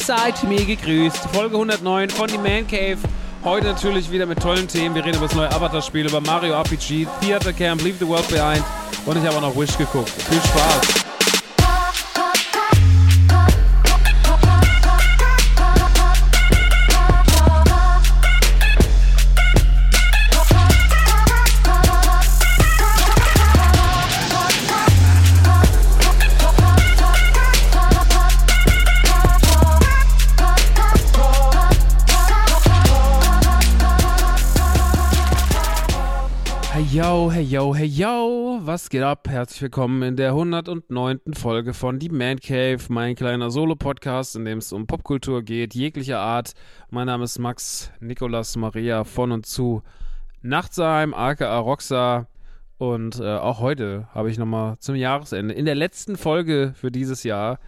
Seid mir gegrüßt. Folge 109 von The Man Cave. Heute natürlich wieder mit tollen Themen. Wir reden über das neue Avatar-Spiel, über Mario RPG, Theater Camp, Leave the World Behind und ich habe auch noch Wish geguckt. Viel Spaß. Yo, hey yo, hey yo, was geht ab? Herzlich willkommen in der 109. Folge von Die Man Cave, mein kleiner Solo-Podcast, in dem es um Popkultur geht, jeglicher Art. Mein Name ist Max Nikolas Maria von und zu Nachtsheim, aka Roxa. Und äh, auch heute habe ich nochmal zum Jahresende, in der letzten Folge für dieses Jahr,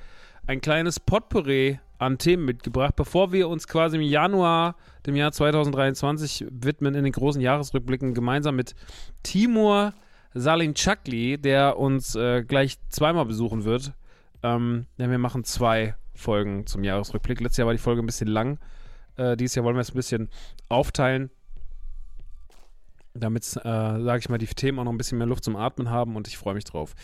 ein kleines Potpourri an Themen mitgebracht, bevor wir uns quasi im Januar, dem Jahr 2023, widmen in den großen Jahresrückblicken gemeinsam mit Timur Salinchakli, der uns äh, gleich zweimal besuchen wird. Ähm, ja, wir machen zwei Folgen zum Jahresrückblick. Letztes Jahr war die Folge ein bisschen lang. Äh, dieses Jahr wollen wir es ein bisschen aufteilen, damit, äh, sage ich mal, die Themen auch noch ein bisschen mehr Luft zum Atmen haben und ich freue mich drauf.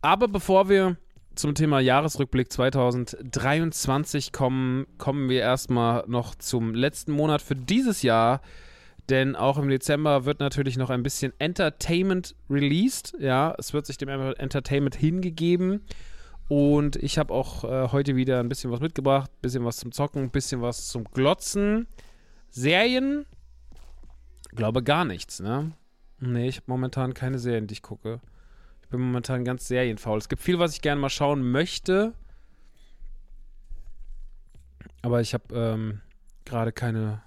Aber bevor wir zum Thema Jahresrückblick 2023 kommen, kommen wir erstmal noch zum letzten Monat für dieses Jahr. Denn auch im Dezember wird natürlich noch ein bisschen Entertainment released. Ja, es wird sich dem Entertainment hingegeben. Und ich habe auch äh, heute wieder ein bisschen was mitgebracht. Ein bisschen was zum Zocken, ein bisschen was zum Glotzen. Serien? Glaube gar nichts, ne? Nee, ich habe momentan keine Serien, die ich gucke bin momentan ganz serienfaul. Es gibt viel, was ich gerne mal schauen möchte. Aber ich habe ähm, gerade keine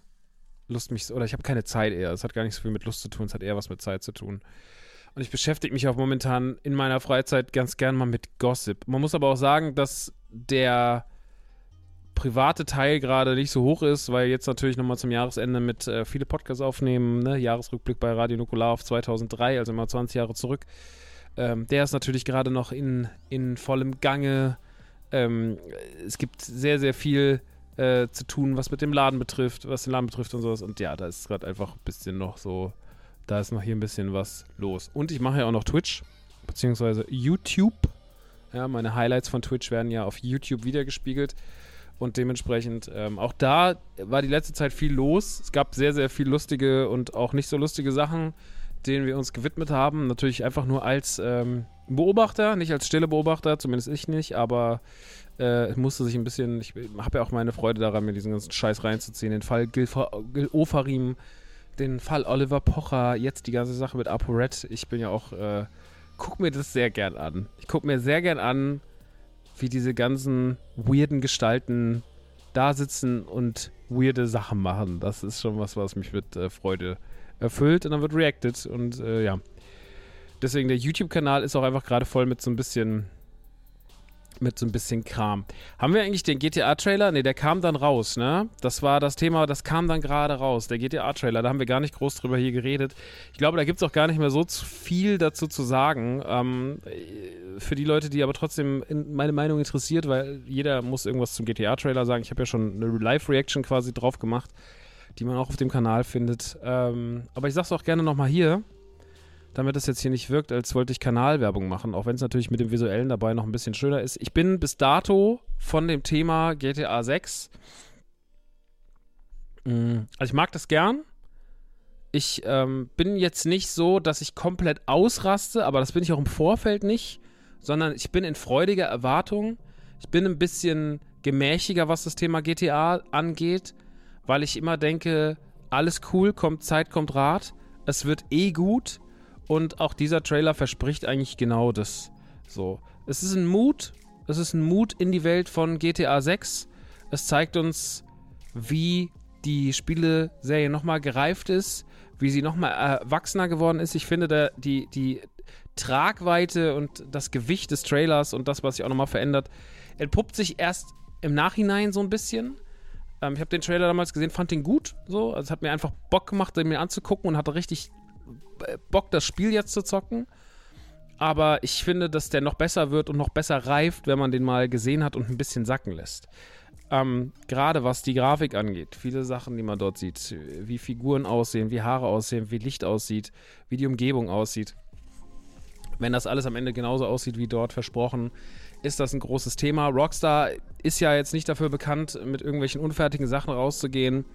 Lust, mich, oder ich habe keine Zeit eher. Es hat gar nicht so viel mit Lust zu tun, es hat eher was mit Zeit zu tun. Und ich beschäftige mich auch momentan in meiner Freizeit ganz gern mal mit Gossip. Man muss aber auch sagen, dass der private Teil gerade nicht so hoch ist, weil jetzt natürlich nochmal zum Jahresende mit äh, viele Podcasts aufnehmen, ne? Jahresrückblick bei Radio Nukular auf 2003, also immer 20 Jahre zurück. Ähm, der ist natürlich gerade noch in, in vollem Gange. Ähm, es gibt sehr, sehr viel äh, zu tun, was mit dem Laden betrifft, was den Laden betrifft und sowas. Und ja, da ist gerade einfach ein bisschen noch so, da ist noch hier ein bisschen was los. Und ich mache ja auch noch Twitch, beziehungsweise YouTube. Ja, meine Highlights von Twitch werden ja auf YouTube wiedergespiegelt. Und dementsprechend, ähm, auch da war die letzte Zeit viel los. Es gab sehr, sehr viel lustige und auch nicht so lustige Sachen denen wir uns gewidmet haben. Natürlich einfach nur als ähm, Beobachter, nicht als stille Beobachter, zumindest ich nicht, aber äh, musste sich ein bisschen, ich habe ja auch meine Freude daran, mir diesen ganzen Scheiß reinzuziehen. Den Fall Gil, Gil Ofarim, den Fall Oliver Pocher, jetzt die ganze Sache mit ApoRed. Ich bin ja auch, äh, guck mir das sehr gern an. Ich gucke mir sehr gern an, wie diese ganzen weirden Gestalten da sitzen und weirde Sachen machen. Das ist schon was, was mich mit äh, Freude erfüllt und dann wird reacted. Und äh, ja. Deswegen der YouTube-Kanal ist auch einfach gerade voll mit so ein bisschen mit so ein bisschen Kram. Haben wir eigentlich den GTA-Trailer? Ne, der kam dann raus, ne? Das war das Thema, das kam dann gerade raus, der GTA-Trailer. Da haben wir gar nicht groß drüber hier geredet. Ich glaube, da gibt es auch gar nicht mehr so viel dazu zu sagen. Ähm, für die Leute, die aber trotzdem meine Meinung interessiert, weil jeder muss irgendwas zum GTA-Trailer sagen. Ich habe ja schon eine Live-Reaction quasi drauf gemacht die man auch auf dem Kanal findet. Ähm, aber ich sag's auch gerne nochmal hier, damit es jetzt hier nicht wirkt, als wollte ich Kanalwerbung machen, auch wenn es natürlich mit dem Visuellen dabei noch ein bisschen schöner ist. Ich bin bis dato von dem Thema GTA 6. Mm, also ich mag das gern. Ich ähm, bin jetzt nicht so, dass ich komplett ausraste, aber das bin ich auch im Vorfeld nicht, sondern ich bin in freudiger Erwartung. Ich bin ein bisschen gemächiger, was das Thema GTA angeht, weil ich immer denke, alles cool, kommt Zeit, kommt Rat, es wird eh gut und auch dieser Trailer verspricht eigentlich genau das. So, es ist ein Mut, es ist ein Mut in die Welt von GTA 6. Es zeigt uns, wie die Spieleserie nochmal gereift ist, wie sie nochmal erwachsener geworden ist. Ich finde, da die, die Tragweite und das Gewicht des Trailers und das, was sich auch nochmal verändert, entpuppt sich erst im Nachhinein so ein bisschen. Ähm, ich habe den Trailer damals gesehen, fand den gut. So. Also es hat mir einfach Bock gemacht, den mir anzugucken und hatte richtig äh, Bock, das Spiel jetzt zu zocken. Aber ich finde, dass der noch besser wird und noch besser reift, wenn man den mal gesehen hat und ein bisschen sacken lässt. Ähm, Gerade was die Grafik angeht, viele Sachen, die man dort sieht, wie Figuren aussehen, wie Haare aussehen, wie Licht aussieht, wie die Umgebung aussieht. Wenn das alles am Ende genauso aussieht wie dort versprochen, ist das ein großes Thema. Rockstar ist ja jetzt nicht dafür bekannt, mit irgendwelchen unfertigen Sachen rauszugehen.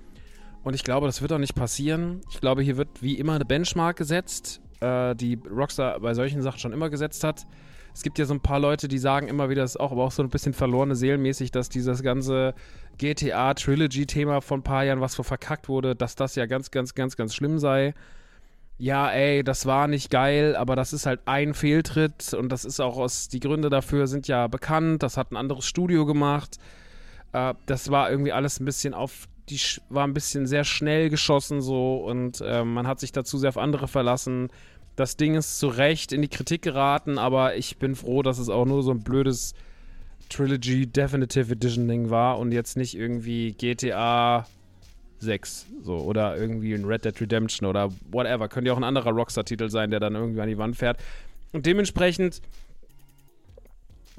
Und ich glaube, das wird auch nicht passieren. Ich glaube, hier wird wie immer eine Benchmark gesetzt, äh, die Rockstar bei solchen Sachen schon immer gesetzt hat. Es gibt ja so ein paar Leute, die sagen immer wieder, das ist auch, aber auch so ein bisschen verlorene Seelenmäßig, dass dieses ganze GTA Trilogy-Thema von ein paar Jahren, was so verkackt wurde, dass das ja ganz, ganz, ganz, ganz schlimm sei ja, ey, das war nicht geil, aber das ist halt ein Fehltritt und das ist auch aus, die Gründe dafür sind ja bekannt, das hat ein anderes Studio gemacht. Äh, das war irgendwie alles ein bisschen auf, die war ein bisschen sehr schnell geschossen so und äh, man hat sich dazu sehr auf andere verlassen. Das Ding ist zu Recht in die Kritik geraten, aber ich bin froh, dass es auch nur so ein blödes Trilogy Definitive Edition Ding war und jetzt nicht irgendwie GTA 6. So, oder irgendwie ein Red Dead Redemption oder whatever. Könnte ja auch ein anderer Rockstar-Titel sein, der dann irgendwie an die Wand fährt. Und dementsprechend,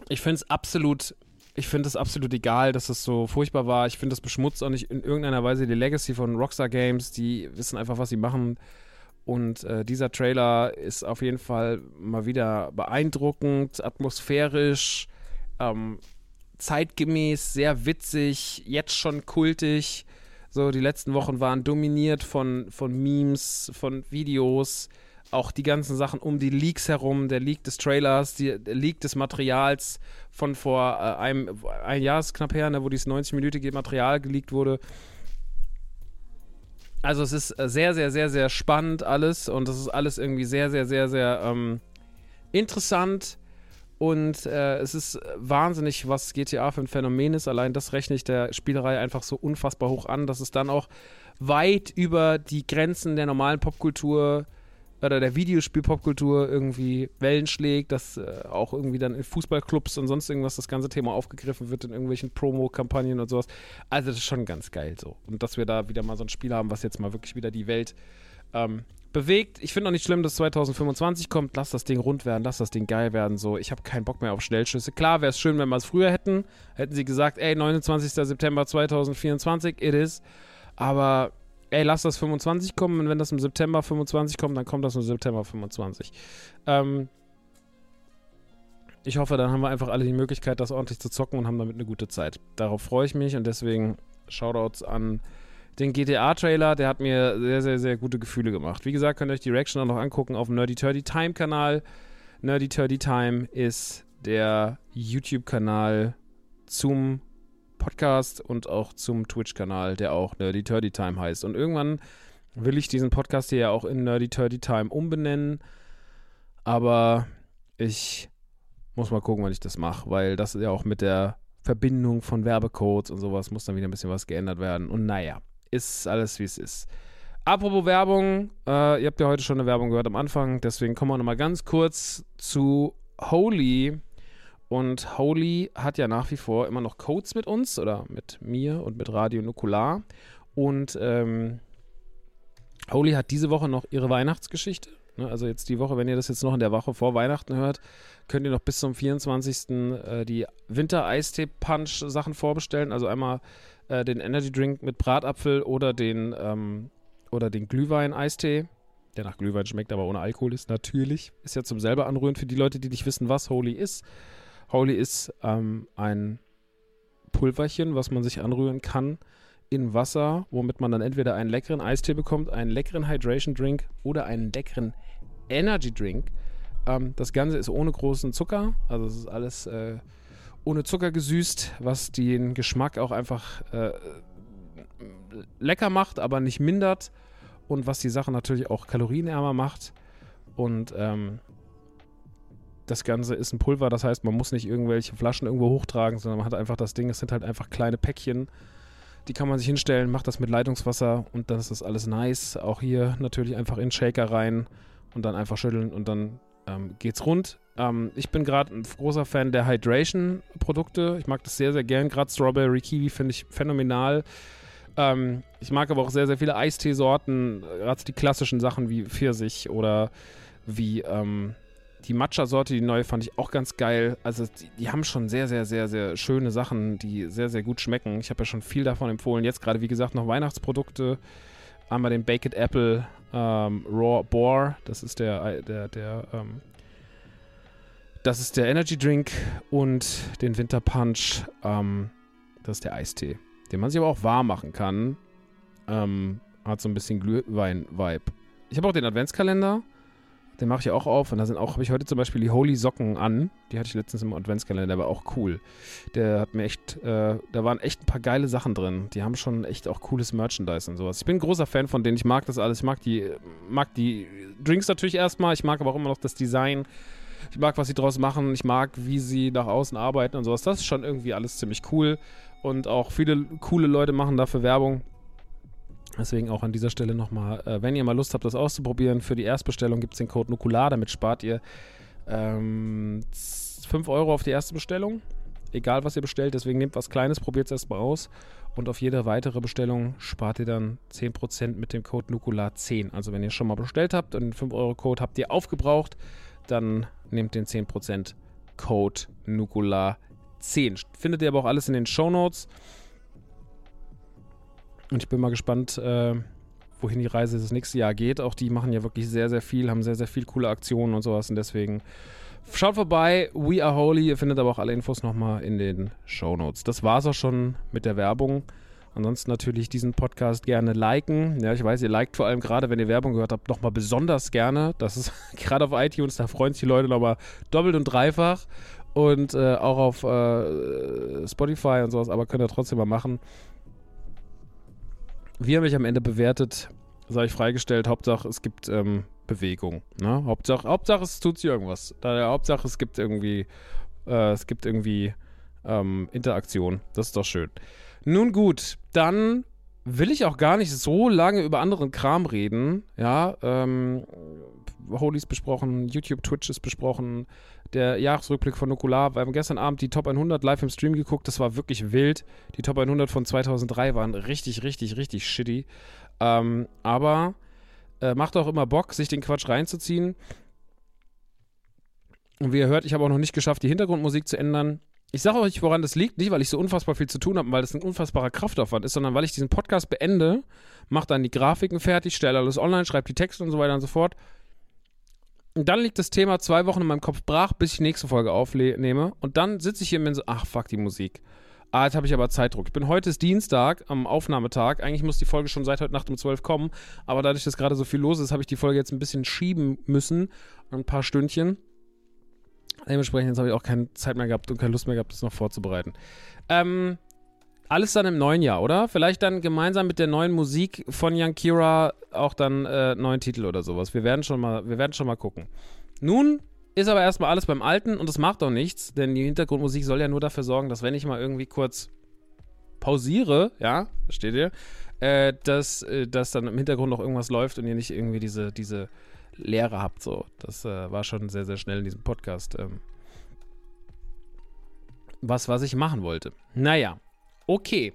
ich finde es absolut, ich finde es absolut egal, dass es so furchtbar war. Ich finde, das beschmutzt auch nicht in irgendeiner Weise die Legacy von Rockstar Games. Die wissen einfach, was sie machen. Und äh, dieser Trailer ist auf jeden Fall mal wieder beeindruckend, atmosphärisch, ähm, zeitgemäß, sehr witzig, jetzt schon kultig. So, die letzten Wochen waren dominiert von, von Memes, von Videos, auch die ganzen Sachen um die Leaks herum, der Leak des Trailers, die, der Leak des Materials von vor äh, einem ein Jahr ist knapp her, ne, wo dieses 90-minütige Material geleakt wurde. Also es ist äh, sehr, sehr, sehr, sehr spannend alles und es ist alles irgendwie sehr, sehr, sehr, sehr ähm, interessant. Und äh, es ist wahnsinnig, was GTA für ein Phänomen ist. Allein das rechne ich der Spielerei einfach so unfassbar hoch an, dass es dann auch weit über die Grenzen der normalen Popkultur oder der Videospiel-Popkultur irgendwie Wellen schlägt, dass äh, auch irgendwie dann in Fußballclubs und sonst irgendwas das ganze Thema aufgegriffen wird in irgendwelchen Promo-Kampagnen und sowas. Also das ist schon ganz geil so. Und dass wir da wieder mal so ein Spiel haben, was jetzt mal wirklich wieder die Welt ähm, bewegt. Ich finde auch nicht schlimm, dass 2025 kommt. Lass das Ding rund werden, lass das Ding geil werden. So, ich habe keinen Bock mehr auf Schnellschüsse. Klar, wäre es schön, wenn wir es früher hätten. Hätten sie gesagt, ey, 29. September 2024, it is. Aber ey, lass das 25 kommen und wenn das im September 25 kommt, dann kommt das im September 25. Ähm, ich hoffe, dann haben wir einfach alle die Möglichkeit, das ordentlich zu zocken und haben damit eine gute Zeit. Darauf freue ich mich und deswegen Shoutouts an den GTA-Trailer, der hat mir sehr, sehr, sehr gute Gefühle gemacht. Wie gesagt, könnt ihr euch die Reaction auch noch angucken auf dem Nerdy Turdy Time-Kanal. Nerdy Turdy Time ist der YouTube-Kanal zum Podcast und auch zum Twitch-Kanal, der auch Nerdy Turdy Time heißt. Und irgendwann will ich diesen Podcast hier ja auch in Nerdy Turdy Time umbenennen. Aber ich muss mal gucken, wann ich das mache, weil das ja auch mit der Verbindung von Werbecodes und sowas muss dann wieder ein bisschen was geändert werden. Und naja, ist alles, wie es ist. Apropos Werbung, äh, ihr habt ja heute schon eine Werbung gehört am Anfang, deswegen kommen wir nochmal ganz kurz zu Holy. Und Holy hat ja nach wie vor immer noch Codes mit uns oder mit mir und mit Radio Nukular. Und ähm, Holy hat diese Woche noch ihre Weihnachtsgeschichte. Ne? Also jetzt die Woche, wenn ihr das jetzt noch in der Woche vor Weihnachten hört, könnt ihr noch bis zum 24. Äh, die Winter-Eistee-Punch-Sachen vorbestellen. Also einmal äh, den Energy Drink mit Bratapfel oder den, ähm, oder den Glühwein-Eistee. Der nach Glühwein schmeckt, aber ohne Alkohol ist natürlich. Ist ja zum selber anrühren für die Leute, die nicht wissen, was Holy ist. Holy ist ähm, ein Pulverchen, was man sich anrühren kann in Wasser, womit man dann entweder einen leckeren Eistee bekommt, einen leckeren Hydration Drink oder einen leckeren Energy Drink. Ähm, das Ganze ist ohne großen Zucker, also es ist alles äh, ohne Zucker gesüßt, was den Geschmack auch einfach äh, lecker macht, aber nicht mindert und was die Sache natürlich auch kalorienärmer macht. Und ähm, das Ganze ist ein Pulver, das heißt, man muss nicht irgendwelche Flaschen irgendwo hochtragen, sondern man hat einfach das Ding, es sind halt einfach kleine Päckchen. Die kann man sich hinstellen, macht das mit Leitungswasser und dann ist das alles nice. Auch hier natürlich einfach in Shaker rein und dann einfach schütteln und dann ähm, geht's rund. Ähm, ich bin gerade ein großer Fan der Hydration-Produkte. Ich mag das sehr, sehr gern. Gerade Strawberry Kiwi finde ich phänomenal. Ähm, ich mag aber auch sehr, sehr viele Eisteesorten. Gerade die klassischen Sachen wie Pfirsich oder wie ähm, die Matcha-Sorte, die neue, fand ich auch ganz geil. Also die, die, haben schon sehr, sehr, sehr, sehr schöne Sachen, die sehr, sehr gut schmecken. Ich habe ja schon viel davon empfohlen. Jetzt gerade, wie gesagt, noch Weihnachtsprodukte. Einmal den Baked Apple ähm, Raw Boar. Das ist der, der, der, ähm, das ist der Energy Drink und den Winter Punch. Ähm, das ist der Eistee, den man sich aber auch warm machen kann. Ähm, hat so ein bisschen Glühwein-Vibe. Ich habe auch den Adventskalender. Den mache ich auch auf und da sind auch, habe ich heute zum Beispiel die Holy Socken an. Die hatte ich letztens im Adventskalender, der war auch cool. Der hat mir echt, äh, da waren echt ein paar geile Sachen drin. Die haben schon echt auch cooles Merchandise und sowas. Ich bin ein großer Fan von denen, ich mag das alles. Ich mag die, mag die Drinks natürlich erstmal, ich mag aber auch immer noch das Design. Ich mag, was sie draus machen. Ich mag, wie sie nach außen arbeiten und sowas. Das ist schon irgendwie alles ziemlich cool. Und auch viele coole Leute machen dafür Werbung. Deswegen auch an dieser Stelle nochmal, äh, wenn ihr mal Lust habt, das auszuprobieren, für die Erstbestellung gibt es den Code Nukular, damit spart ihr ähm, 5 Euro auf die erste Bestellung. Egal, was ihr bestellt, deswegen nehmt was Kleines, probiert es erstmal aus. Und auf jede weitere Bestellung spart ihr dann 10% mit dem Code Nukular10. Also wenn ihr schon mal bestellt habt und den 5-Euro-Code habt ihr aufgebraucht, dann nehmt den 10% Code Nukular10. Findet ihr aber auch alles in den Show Notes. Und ich bin mal gespannt, äh, wohin die Reise das nächste Jahr geht. Auch die machen ja wirklich sehr, sehr viel, haben sehr, sehr viel coole Aktionen und sowas. Und deswegen schaut vorbei. We are holy. Ihr findet aber auch alle Infos nochmal in den Show Notes. Das war's auch schon mit der Werbung. Ansonsten natürlich diesen Podcast gerne liken. Ja, ich weiß, ihr liked vor allem gerade, wenn ihr Werbung gehört habt, nochmal besonders gerne. Das ist gerade auf iTunes, da freuen sich die Leute nochmal doppelt und dreifach. Und äh, auch auf äh, Spotify und sowas, aber könnt ihr trotzdem mal machen. Wie habe ich am Ende bewertet, sage ich freigestellt, Hauptsache es gibt ähm, Bewegung. Ne? Hauptsache, Hauptsache es tut sich irgendwas. Hauptsache es gibt irgendwie, äh, es gibt irgendwie ähm, Interaktion. Das ist doch schön. Nun gut, dann will ich auch gar nicht so lange über anderen Kram reden. Ja, ähm, Holies besprochen, YouTube, Twitch ist besprochen, der Jahresrückblick von Nukular. Wir haben gestern Abend die Top 100 live im Stream geguckt. Das war wirklich wild. Die Top 100 von 2003 waren richtig, richtig, richtig shitty. Ähm, aber äh, macht auch immer Bock, sich den Quatsch reinzuziehen. Und wie ihr hört, ich habe auch noch nicht geschafft, die Hintergrundmusik zu ändern. Ich sage euch, woran das liegt. Nicht, weil ich so unfassbar viel zu tun habe, weil das ein unfassbarer Kraftaufwand ist, sondern weil ich diesen Podcast beende, mache dann die Grafiken fertig, stelle alles online, schreibe die Texte und so weiter und so fort. Und dann liegt das Thema zwei Wochen in meinem Kopf brach, bis ich die nächste Folge aufnehme. Und dann sitze ich hier und bin so, ach fuck, die Musik. Ah, jetzt habe ich aber Zeitdruck. Ich bin heute ist Dienstag, am Aufnahmetag. Eigentlich muss die Folge schon seit heute Nacht um 12 kommen. Aber dadurch, dass gerade so viel los ist, habe ich die Folge jetzt ein bisschen schieben müssen. Ein paar Stündchen. Dementsprechend habe ich auch keine Zeit mehr gehabt und keine Lust mehr gehabt, das noch vorzubereiten. Ähm, alles dann im neuen Jahr, oder? Vielleicht dann gemeinsam mit der neuen Musik von Yankira auch dann äh, neuen Titel oder sowas. Wir werden schon mal, wir werden schon mal gucken. Nun ist aber erstmal alles beim Alten und das macht auch nichts, denn die Hintergrundmusik soll ja nur dafür sorgen, dass wenn ich mal irgendwie kurz pausiere, ja, versteht ihr, äh, dass, äh, dass dann im Hintergrund noch irgendwas läuft und ihr nicht irgendwie diese, diese Leere habt. So. Das äh, war schon sehr, sehr schnell in diesem Podcast. Ähm, was, was ich machen wollte. Naja, Okay,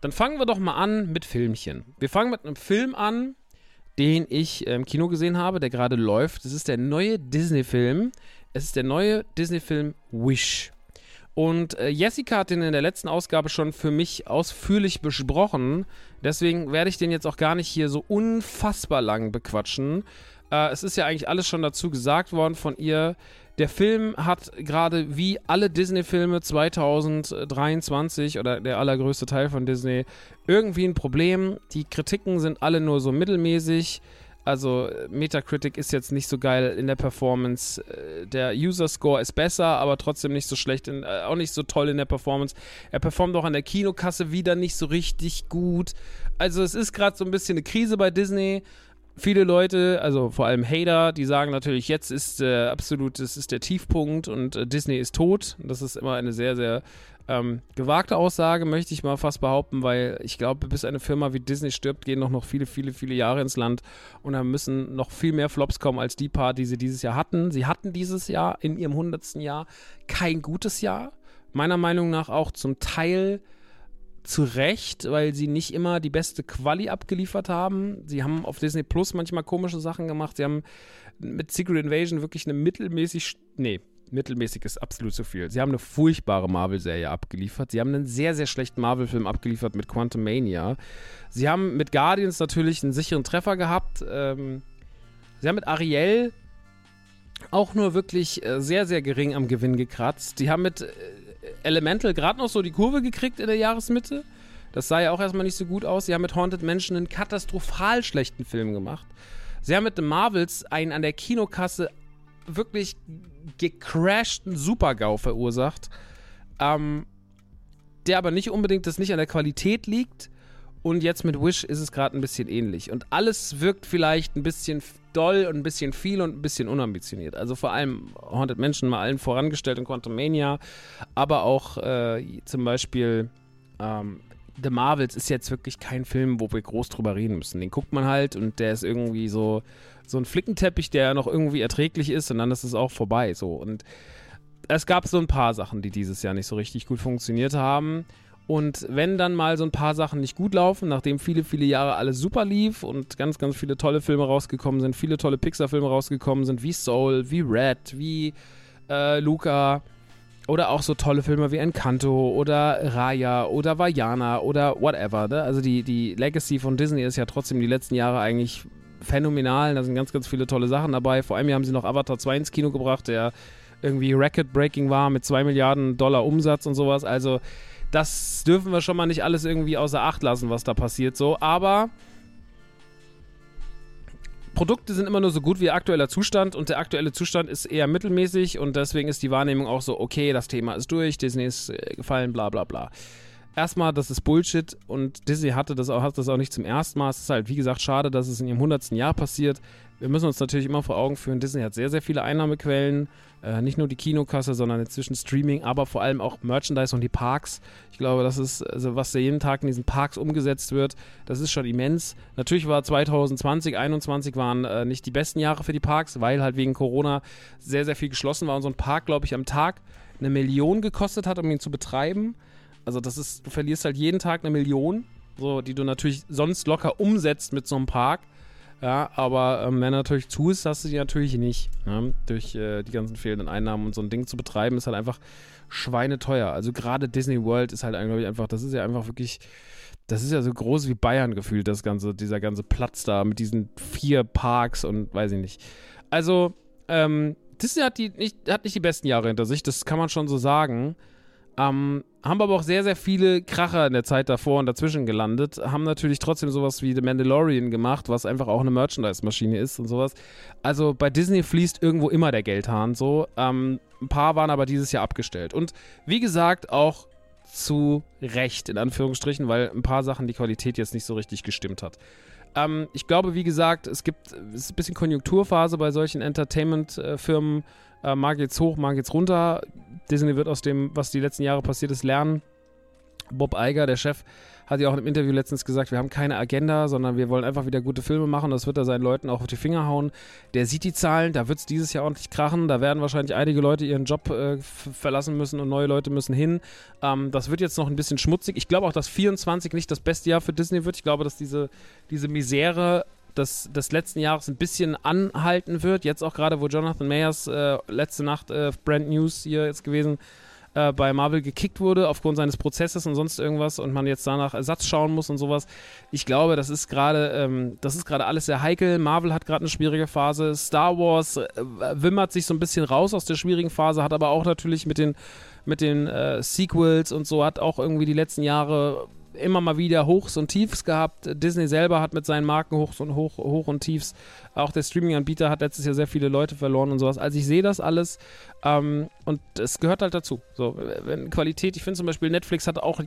dann fangen wir doch mal an mit Filmchen. Wir fangen mit einem Film an, den ich im Kino gesehen habe, der gerade läuft. Das ist der neue Disney-Film. Es ist der neue Disney-Film Wish. Und äh, Jessica hat den in der letzten Ausgabe schon für mich ausführlich besprochen. Deswegen werde ich den jetzt auch gar nicht hier so unfassbar lang bequatschen. Äh, es ist ja eigentlich alles schon dazu gesagt worden von ihr. Der Film hat gerade wie alle Disney-Filme 2023 oder der allergrößte Teil von Disney irgendwie ein Problem. Die Kritiken sind alle nur so mittelmäßig. Also Metacritic ist jetzt nicht so geil in der Performance. Äh, der User Score ist besser, aber trotzdem nicht so schlecht, in, äh, auch nicht so toll in der Performance. Er performt auch an der Kinokasse wieder nicht so richtig gut. Also es ist gerade so ein bisschen eine Krise bei Disney viele Leute, also vor allem Hater, die sagen natürlich, jetzt ist äh, absolut, das ist der Tiefpunkt und äh, Disney ist tot. Das ist immer eine sehr, sehr ähm, gewagte Aussage, möchte ich mal fast behaupten, weil ich glaube, bis eine Firma wie Disney stirbt, gehen noch, noch viele, viele, viele Jahre ins Land und da müssen noch viel mehr Flops kommen als die paar, die sie dieses Jahr hatten. Sie hatten dieses Jahr in ihrem 100. Jahr kein gutes Jahr. Meiner Meinung nach auch zum Teil zu Recht, weil sie nicht immer die beste Quali abgeliefert haben. Sie haben auf Disney Plus manchmal komische Sachen gemacht. Sie haben mit Secret Invasion wirklich eine mittelmäßig, nee, mittelmäßig ist absolut zu viel. Sie haben eine furchtbare Marvel-Serie abgeliefert. Sie haben einen sehr, sehr schlechten Marvel-Film abgeliefert mit Quantum Mania. Sie haben mit Guardians natürlich einen sicheren Treffer gehabt. Ähm, sie haben mit Ariel auch nur wirklich äh, sehr, sehr gering am Gewinn gekratzt. Sie haben mit äh, Elemental gerade noch so die Kurve gekriegt in der Jahresmitte. Das sah ja auch erstmal nicht so gut aus. Sie haben mit Haunted Mansion einen katastrophal schlechten Film gemacht. Sie haben mit The Marvels einen an der Kinokasse wirklich gecrashten Super-GAU verursacht, ähm, der aber nicht unbedingt das nicht an der Qualität liegt. Und jetzt mit Wish ist es gerade ein bisschen ähnlich. Und alles wirkt vielleicht ein bisschen doll und ein bisschen viel und ein bisschen unambitioniert. Also vor allem Haunted Mansion mal allen vorangestellt in Quantum Mania, aber auch äh, zum Beispiel ähm, The Marvels ist jetzt wirklich kein Film, wo wir groß drüber reden müssen. Den guckt man halt und der ist irgendwie so, so ein Flickenteppich, der noch irgendwie erträglich ist und dann ist es auch vorbei. So. Und es gab so ein paar Sachen, die dieses Jahr nicht so richtig gut funktioniert haben. Und wenn dann mal so ein paar Sachen nicht gut laufen, nachdem viele, viele Jahre alles super lief und ganz, ganz viele tolle Filme rausgekommen sind, viele tolle Pixar-Filme rausgekommen sind, wie Soul, wie Red, wie äh, Luca, oder auch so tolle Filme wie Encanto oder Raya oder Vajana oder whatever. Ne? Also die, die Legacy von Disney ist ja trotzdem die letzten Jahre eigentlich phänomenal. Da sind ganz, ganz viele tolle Sachen dabei. Vor allem haben sie noch Avatar 2 ins Kino gebracht, der irgendwie Record-Breaking war mit 2 Milliarden Dollar Umsatz und sowas. Also das dürfen wir schon mal nicht alles irgendwie außer Acht lassen, was da passiert so. Aber Produkte sind immer nur so gut wie aktueller Zustand und der aktuelle Zustand ist eher mittelmäßig und deswegen ist die Wahrnehmung auch so, okay, das Thema ist durch, Disney ist äh, gefallen, bla bla bla. Erstmal, das ist Bullshit und Disney hatte das auch, hat das auch nicht zum ersten Mal. Es ist halt, wie gesagt, schade, dass es in ihrem 100. Jahr passiert wir müssen uns natürlich immer vor Augen führen, Disney hat sehr, sehr viele Einnahmequellen. Äh, nicht nur die Kinokasse, sondern inzwischen Streaming, aber vor allem auch Merchandise und die Parks. Ich glaube, das ist, also was jeden Tag in diesen Parks umgesetzt wird, das ist schon immens. Natürlich war 2020, 2021 waren äh, nicht die besten Jahre für die Parks, weil halt wegen Corona sehr, sehr viel geschlossen war und so ein Park, glaube ich, am Tag eine Million gekostet hat, um ihn zu betreiben. Also das ist, du verlierst halt jeden Tag eine Million, so, die du natürlich sonst locker umsetzt mit so einem Park. Ja, aber ähm, wenn natürlich zu ist, hast du die natürlich nicht. Ne? Durch äh, die ganzen fehlenden Einnahmen und so ein Ding zu betreiben, ist halt einfach schweineteuer. Also gerade Disney World ist halt eigentlich einfach, das ist ja einfach wirklich, das ist ja so groß wie Bayern gefühlt, das ganze, dieser ganze Platz da mit diesen vier Parks und weiß ich nicht. Also, ähm, Disney hat, die nicht, hat nicht die besten Jahre hinter sich, das kann man schon so sagen. Ähm, haben aber auch sehr, sehr viele Kracher in der Zeit davor und dazwischen gelandet. Haben natürlich trotzdem sowas wie The Mandalorian gemacht, was einfach auch eine Merchandise-Maschine ist und sowas. Also bei Disney fließt irgendwo immer der Geldhahn so. Ähm, ein paar waren aber dieses Jahr abgestellt. Und wie gesagt, auch zu Recht, in Anführungsstrichen, weil ein paar Sachen die Qualität jetzt nicht so richtig gestimmt hat. Ähm, ich glaube, wie gesagt, es gibt es ist ein bisschen Konjunkturphase bei solchen Entertainment-Firmen. Äh, mal geht's hoch, mal geht's runter. Disney wird aus dem, was die letzten Jahre passiert ist, lernen. Bob Iger, der Chef, hat ja auch im Interview letztens gesagt, wir haben keine Agenda, sondern wir wollen einfach wieder gute Filme machen. Das wird er seinen Leuten auch auf die Finger hauen. Der sieht die Zahlen, da wird es dieses Jahr ordentlich krachen. Da werden wahrscheinlich einige Leute ihren Job äh, verlassen müssen und neue Leute müssen hin. Ähm, das wird jetzt noch ein bisschen schmutzig. Ich glaube auch, dass 24 nicht das beste Jahr für Disney wird. Ich glaube, dass diese, diese Misere des, des letzten Jahres ein bisschen anhalten wird. Jetzt auch gerade, wo Jonathan Mayers äh, letzte Nacht äh, Brand News hier jetzt gewesen äh, bei Marvel gekickt wurde aufgrund seines Prozesses und sonst irgendwas und man jetzt danach Ersatz schauen muss und sowas. Ich glaube, das ist gerade ähm, das ist gerade alles sehr heikel. Marvel hat gerade eine schwierige Phase. Star Wars äh, wimmert sich so ein bisschen raus aus der schwierigen Phase, hat aber auch natürlich mit den mit den äh, Sequels und so hat auch irgendwie die letzten Jahre immer mal wieder Hochs und Tiefs gehabt. Disney selber hat mit seinen Marken Hochs und Hoch, Hoch und Tiefs. Auch der Streaming-Anbieter hat letztes Jahr sehr viele Leute verloren und sowas. Also ich sehe das alles ähm, und es gehört halt dazu. So, wenn Qualität, ich finde zum Beispiel Netflix hat auch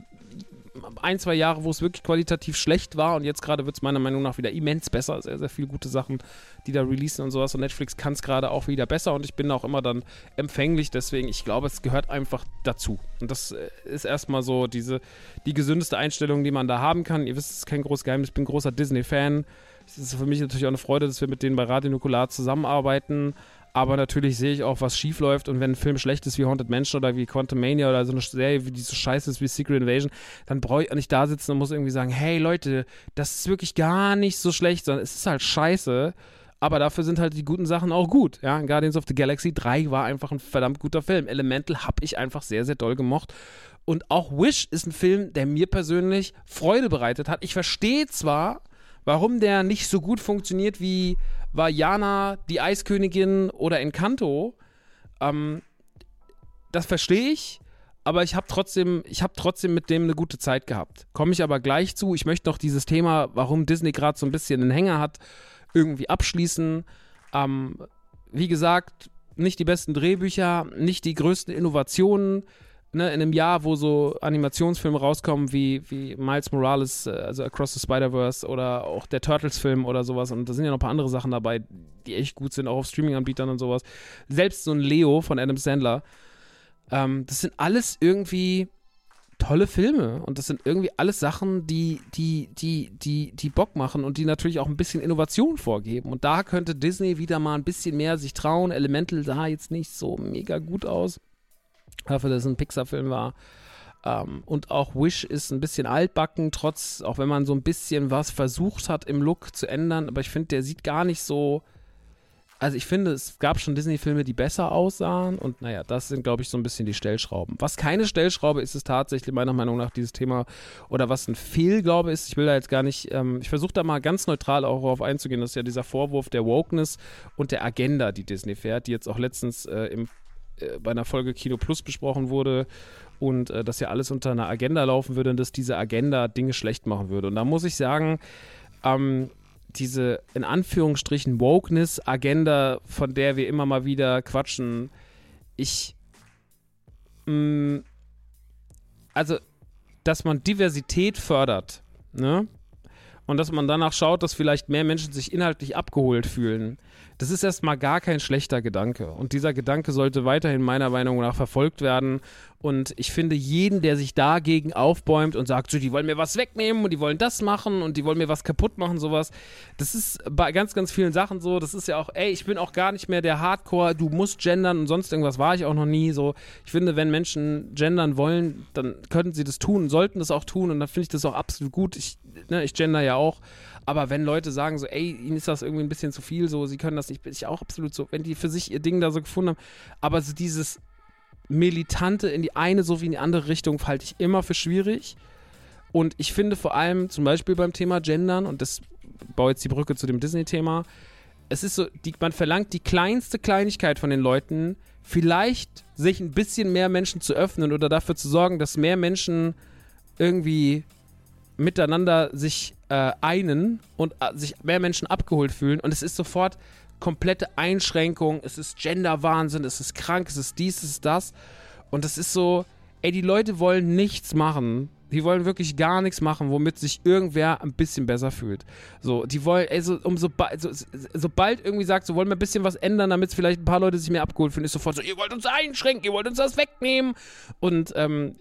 ein, zwei Jahre, wo es wirklich qualitativ schlecht war und jetzt gerade wird es meiner Meinung nach wieder immens besser. Sehr, sehr viele gute Sachen, die da releasen und sowas und Netflix kann es gerade auch wieder besser und ich bin auch immer dann empfänglich, deswegen, ich glaube, es gehört einfach dazu. Und das äh, ist erstmal so diese, die gesündeste Einstellung, die man da haben kann. Ihr wisst, es ist kein großes Geheimnis, ich bin großer Disney-Fan. Es ist für mich natürlich auch eine Freude, dass wir mit denen bei Radio Nukular zusammenarbeiten. Aber natürlich sehe ich auch, was schief läuft. Und wenn ein Film schlecht ist wie Haunted Mansion oder wie Quantum Mania oder so eine Serie, die so scheiße ist wie Secret Invasion, dann brauche ich nicht da sitzen und muss irgendwie sagen, hey Leute, das ist wirklich gar nicht so schlecht, sondern es ist halt scheiße. Aber dafür sind halt die guten Sachen auch gut. Ja, Guardians of the Galaxy 3 war einfach ein verdammt guter Film. Elemental habe ich einfach sehr, sehr doll gemocht. Und auch Wish ist ein Film, der mir persönlich Freude bereitet hat. Ich verstehe zwar, warum der nicht so gut funktioniert wie war Jana die Eiskönigin oder Encanto. Ähm, das verstehe ich, aber ich habe trotzdem, ich trotzdem mit dem eine gute Zeit gehabt. Komme ich aber gleich zu. Ich möchte noch dieses Thema, warum Disney gerade so ein bisschen einen Hänger hat, irgendwie abschließen. Ähm, wie gesagt, nicht die besten Drehbücher, nicht die größten Innovationen, ne, in einem Jahr, wo so Animationsfilme rauskommen wie, wie Miles Morales, äh, also Across the Spider-Verse oder auch der Turtles-Film oder sowas. Und da sind ja noch ein paar andere Sachen dabei, die echt gut sind, auch auf Streaming-Anbietern und sowas. Selbst so ein Leo von Adam Sandler. Ähm, das sind alles irgendwie tolle Filme und das sind irgendwie alles Sachen, die, die, die, die, die Bock machen und die natürlich auch ein bisschen Innovation vorgeben. Und da könnte Disney wieder mal ein bisschen mehr sich trauen. Elemental sah jetzt nicht so mega gut aus dafür, dass es ein Pixar-Film war. Ähm, und auch Wish ist ein bisschen altbacken, trotz, auch wenn man so ein bisschen was versucht hat im Look zu ändern, aber ich finde, der sieht gar nicht so. Also ich finde, es gab schon Disney-Filme, die besser aussahen und naja, das sind, glaube ich, so ein bisschen die Stellschrauben. Was keine Stellschraube ist, ist tatsächlich meiner Meinung nach dieses Thema oder was ein Fehlglaube ist. Ich will da jetzt gar nicht, ähm, ich versuche da mal ganz neutral auch darauf einzugehen. Das ist ja dieser Vorwurf der Wokeness und der Agenda, die Disney fährt, die jetzt auch letztens äh, im bei einer Folge Kino Plus besprochen wurde und äh, dass ja alles unter einer Agenda laufen würde und dass diese Agenda Dinge schlecht machen würde. Und da muss ich sagen, ähm, diese in Anführungsstrichen Wokeness-Agenda, von der wir immer mal wieder quatschen, ich. Mh, mm, also, dass man Diversität fördert, ne? Und dass man danach schaut, dass vielleicht mehr Menschen sich inhaltlich abgeholt fühlen das ist erstmal gar kein schlechter Gedanke. Und dieser Gedanke sollte weiterhin meiner Meinung nach verfolgt werden. Und ich finde, jeden, der sich dagegen aufbäumt und sagt, so, die wollen mir was wegnehmen und die wollen das machen und die wollen mir was kaputt machen, sowas, das ist bei ganz, ganz vielen Sachen so. Das ist ja auch, ey, ich bin auch gar nicht mehr der Hardcore, du musst gendern und sonst irgendwas war ich auch noch nie. So, ich finde, wenn Menschen gendern wollen, dann könnten sie das tun sollten das auch tun und dann finde ich das auch absolut gut. Ich, ne, ich gender ja auch. Aber wenn Leute sagen so, ey, ihnen ist das irgendwie ein bisschen zu viel, so, sie können das nicht, bin ich auch absolut so, wenn die für sich ihr Ding da so gefunden haben. Aber so dieses Militante in die eine sowie in die andere Richtung halte ich immer für schwierig. Und ich finde vor allem zum Beispiel beim Thema Gendern, und das baue jetzt die Brücke zu dem Disney-Thema, es ist so, die, man verlangt die kleinste Kleinigkeit von den Leuten, vielleicht sich ein bisschen mehr Menschen zu öffnen oder dafür zu sorgen, dass mehr Menschen irgendwie miteinander sich äh, einen und äh, sich mehr Menschen abgeholt fühlen. Und es ist sofort komplette Einschränkung, es ist Gender-Wahnsinn, es ist krank, es ist dies, es ist das. Und es ist so, ey, die Leute wollen nichts machen. Die wollen wirklich gar nichts machen, womit sich irgendwer ein bisschen besser fühlt. So, die wollen, ey, so, um so, so, sobald irgendwie sagt, so wollen wir ein bisschen was ändern, damit vielleicht ein paar Leute sich mehr abgeholt fühlen, ist sofort so, ihr wollt uns einschränken, ihr wollt uns das wegnehmen. Und ähm,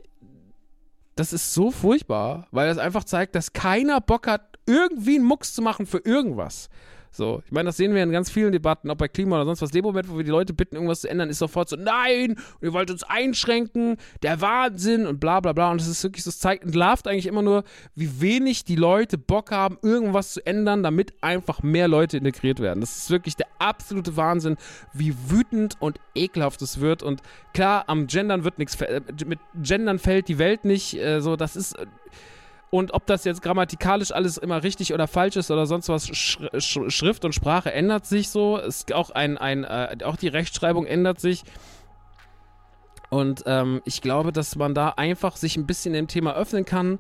das ist so furchtbar, weil das einfach zeigt, dass keiner Bock hat, irgendwie einen Mucks zu machen für irgendwas. So, ich meine, das sehen wir in ganz vielen Debatten, ob bei Klima oder sonst was. Dem Moment, wo wir die Leute bitten, irgendwas zu ändern, ist sofort so, nein, ihr wollt uns einschränken, der Wahnsinn und bla bla bla. Und das ist wirklich so, es zeigt, entlarvt eigentlich immer nur, wie wenig die Leute Bock haben, irgendwas zu ändern, damit einfach mehr Leute integriert werden. Das ist wirklich der absolute Wahnsinn, wie wütend und ekelhaft es wird. Und klar, am Gendern wird nichts, äh, mit Gendern fällt die Welt nicht, äh, so, das ist äh, und ob das jetzt grammatikalisch alles immer richtig oder falsch ist oder sonst was, Sch Sch Schrift und Sprache ändert sich so. Es, auch, ein, ein, äh, auch die Rechtschreibung ändert sich. Und ähm, ich glaube, dass man da einfach sich ein bisschen dem Thema öffnen kann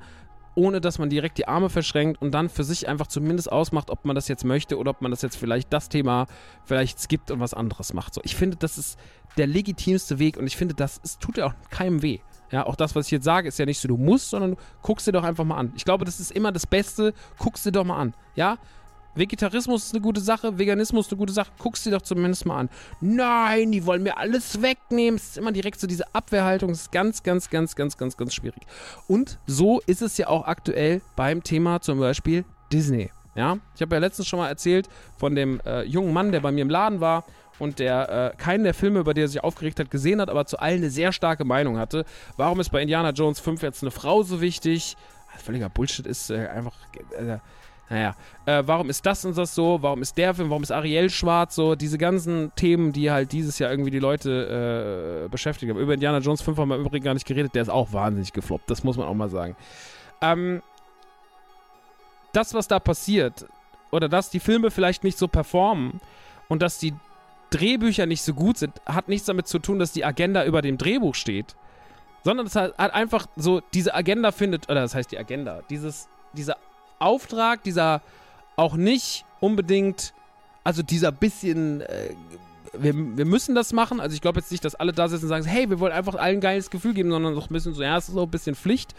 ohne dass man direkt die Arme verschränkt und dann für sich einfach zumindest ausmacht, ob man das jetzt möchte oder ob man das jetzt vielleicht das Thema vielleicht skippt und was anderes macht. So, ich finde, das ist der legitimste Weg und ich finde, das es tut ja auch keinem weh. Ja, auch das, was ich jetzt sage, ist ja nicht so, du musst, sondern du guckst dir doch einfach mal an. Ich glaube, das ist immer das Beste. Guckst dir doch mal an. Ja, Vegetarismus ist eine gute Sache, Veganismus ist eine gute Sache, guckst dir doch zumindest mal an. Nein, die wollen mir alles wegnehmen. Es ist immer direkt so diese Abwehrhaltung. Das ist ganz, ganz, ganz, ganz, ganz, ganz schwierig. Und so ist es ja auch aktuell beim Thema zum Beispiel Disney. Ja, ich habe ja letztens schon mal erzählt von dem äh, jungen Mann, der bei mir im Laden war und der äh, keinen der Filme, über die er sich aufgeregt hat, gesehen hat, aber zu allen eine sehr starke Meinung hatte. Warum ist bei Indiana Jones 5 jetzt eine Frau so wichtig? Völliger Bullshit ist äh, einfach. Äh, naja, äh, warum ist das und das so? Warum ist der Film? Warum ist Ariel schwarz so? Diese ganzen Themen, die halt dieses Jahr irgendwie die Leute äh, beschäftigen. Über Indiana Jones 5 haben wir im Übrigen gar nicht geredet. Der ist auch wahnsinnig gefloppt. Das muss man auch mal sagen. Ähm, das, was da passiert, oder dass die Filme vielleicht nicht so performen und dass die Drehbücher nicht so gut sind, hat nichts damit zu tun, dass die Agenda über dem Drehbuch steht. Sondern es hat, einfach so, diese Agenda findet, oder das heißt die Agenda, dieses, dieser Auftrag, dieser auch nicht unbedingt, also dieser bisschen, äh, wir, wir müssen das machen. Also ich glaube jetzt nicht, dass alle da sitzen und sagen, hey, wir wollen einfach allen ein geiles Gefühl geben, sondern auch ein bisschen so, ja, es ist so ein bisschen Pflicht.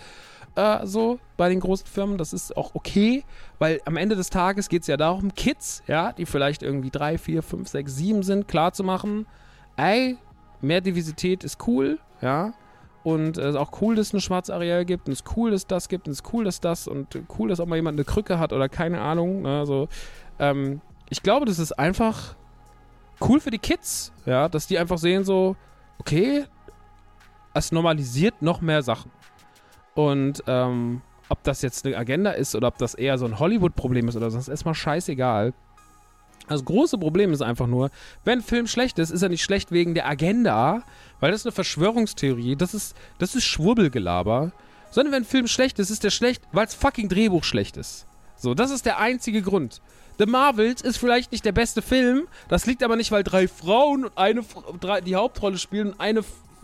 Äh, so bei den großen Firmen, das ist auch okay, weil am Ende des Tages geht es ja darum, Kids, ja, die vielleicht irgendwie drei, vier, fünf, sechs, sieben sind, klar zu machen, ey, mehr Diversität ist cool, ja, und es äh, ist auch cool, dass es eine schwarze Areal gibt. Und es ist cool, dass das gibt. Und es ist cool, dass das. Und cool, dass auch mal jemand eine Krücke hat oder keine Ahnung. Ne? Also, ähm, ich glaube, das ist einfach cool für die Kids. Ja, dass die einfach sehen, so, okay, es normalisiert noch mehr Sachen. Und ähm, ob das jetzt eine Agenda ist oder ob das eher so ein Hollywood-Problem ist oder so, ist erstmal scheißegal. Das große Problem ist einfach nur, wenn ein Film schlecht ist, ist er nicht schlecht wegen der Agenda, weil das ist eine Verschwörungstheorie, das ist, das ist Schwurbelgelaber. Sondern wenn ein Film schlecht ist, ist der schlecht, weil es fucking Drehbuch schlecht ist. So, das ist der einzige Grund. The Marvels ist vielleicht nicht der beste Film, das liegt aber nicht, weil drei Frauen und eine drei, die Hauptrolle spielen und eine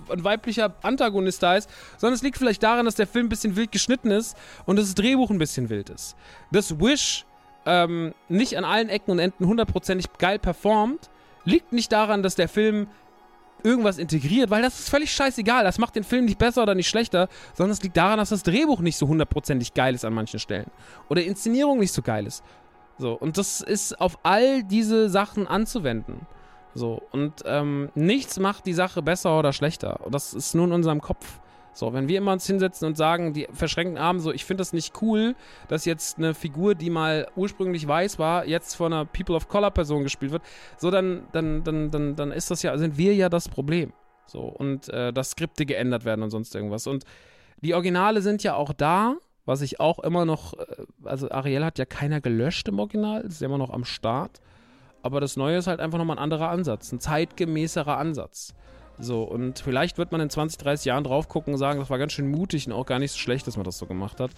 ein weiblicher Antagonist da ist, sondern es liegt vielleicht daran, dass der Film ein bisschen wild geschnitten ist und das Drehbuch ein bisschen wild ist. Das Wish ähm, nicht an allen Ecken und Enden hundertprozentig geil performt, liegt nicht daran, dass der Film irgendwas integriert, weil das ist völlig scheißegal. Das macht den Film nicht besser oder nicht schlechter, sondern es liegt daran, dass das Drehbuch nicht so hundertprozentig geil ist an manchen Stellen. Oder Inszenierung nicht so geil ist. So, und das ist auf all diese Sachen anzuwenden. So, und ähm, nichts macht die Sache besser oder schlechter. Und das ist nur in unserem Kopf. So, wenn wir immer uns hinsetzen und sagen, die verschränkten Arme, so, ich finde das nicht cool, dass jetzt eine Figur, die mal ursprünglich weiß war, jetzt von einer People of Color Person gespielt wird, so, dann, dann, dann, dann, dann ist das ja, sind wir ja das Problem. So, und äh, dass Skripte geändert werden und sonst irgendwas. Und die Originale sind ja auch da, was ich auch immer noch, äh, also Ariel hat ja keiner gelöscht im Original, ist ja immer noch am Start. Aber das Neue ist halt einfach nochmal ein anderer Ansatz, ein zeitgemäßerer Ansatz. So, und vielleicht wird man in 20, 30 Jahren drauf gucken und sagen, das war ganz schön mutig und auch gar nicht so schlecht, dass man das so gemacht hat.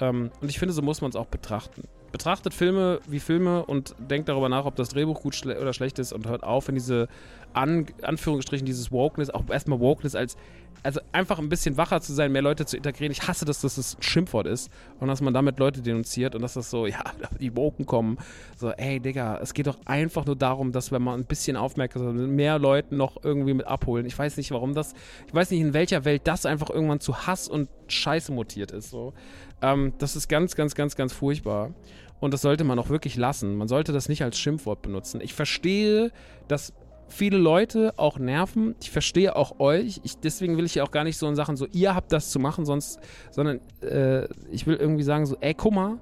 Ähm, und ich finde, so muss man es auch betrachten. Betrachtet Filme wie Filme und denkt darüber nach, ob das Drehbuch gut schle oder schlecht ist und hört auf, in diese An Anführungsstrichen, dieses Wokeness, auch erstmal Wokeness als also einfach ein bisschen wacher zu sein, mehr Leute zu integrieren. Ich hasse das, dass das ein Schimpfwort ist und dass man damit Leute denunziert und dass das so, ja, die Woken kommen. So, ey, Digga, es geht doch einfach nur darum, dass wenn man ein bisschen aufmerksam ist, mehr Leuten noch irgendwie mit abholen. Ich weiß nicht, warum das, ich weiß nicht, in welcher Welt das einfach irgendwann zu Hass und Scheiße mutiert ist. So. Ähm, das ist ganz, ganz, ganz, ganz furchtbar. Und das sollte man auch wirklich lassen. Man sollte das nicht als Schimpfwort benutzen. Ich verstehe, dass viele Leute auch nerven. Ich verstehe auch euch. Ich, deswegen will ich ja auch gar nicht so in Sachen so, ihr habt das zu machen, sonst, sondern äh, ich will irgendwie sagen so, ey, guck mal,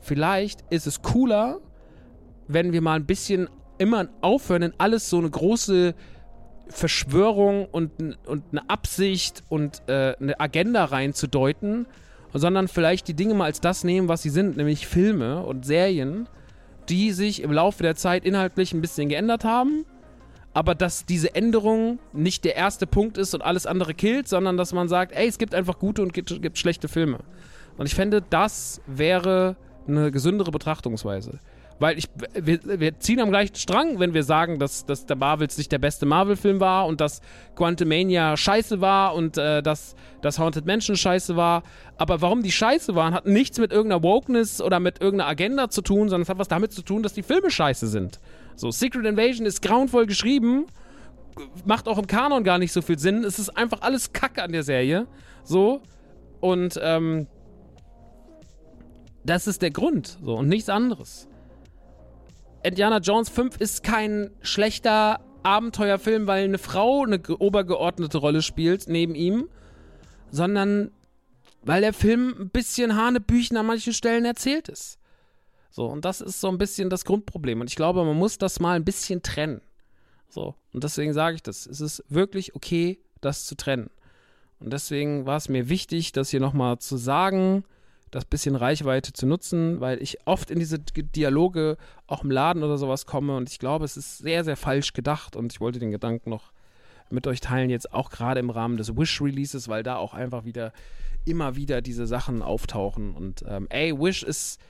vielleicht ist es cooler, wenn wir mal ein bisschen immer aufhören, in alles so eine große Verschwörung und, und eine Absicht und äh, eine Agenda reinzudeuten, sondern vielleicht die Dinge mal als das nehmen, was sie sind, nämlich Filme und Serien, die sich im Laufe der Zeit inhaltlich ein bisschen geändert haben aber dass diese Änderung nicht der erste Punkt ist und alles andere killt, sondern dass man sagt, ey, es gibt einfach gute und gibt, gibt schlechte Filme. Und ich fände, das wäre eine gesündere Betrachtungsweise. Weil ich, wir, wir ziehen am gleichen Strang, wenn wir sagen, dass, dass der Marvels nicht der beste Marvel-Film war und dass Quantumania scheiße war und äh, dass, dass Haunted Mansion scheiße war. Aber warum die scheiße waren, hat nichts mit irgendeiner Wokeness oder mit irgendeiner Agenda zu tun, sondern es hat was damit zu tun, dass die Filme scheiße sind. So, Secret Invasion ist grauenvoll geschrieben, macht auch im Kanon gar nicht so viel Sinn. Es ist einfach alles Kacke an der Serie. So. Und, ähm, das ist der Grund. So, und nichts anderes. Indiana Jones 5 ist kein schlechter Abenteuerfilm, weil eine Frau eine obergeordnete Rolle spielt neben ihm, sondern weil der Film ein bisschen Hanebüchen an manchen Stellen erzählt ist. So, und das ist so ein bisschen das Grundproblem. Und ich glaube, man muss das mal ein bisschen trennen. So, und deswegen sage ich das. Es ist wirklich okay, das zu trennen. Und deswegen war es mir wichtig, das hier nochmal zu sagen, das bisschen Reichweite zu nutzen, weil ich oft in diese Dialoge auch im Laden oder sowas komme und ich glaube, es ist sehr, sehr falsch gedacht und ich wollte den Gedanken noch mit euch teilen, jetzt auch gerade im Rahmen des Wish-Releases, weil da auch einfach wieder immer wieder diese Sachen auftauchen und ähm, ey, Wish ist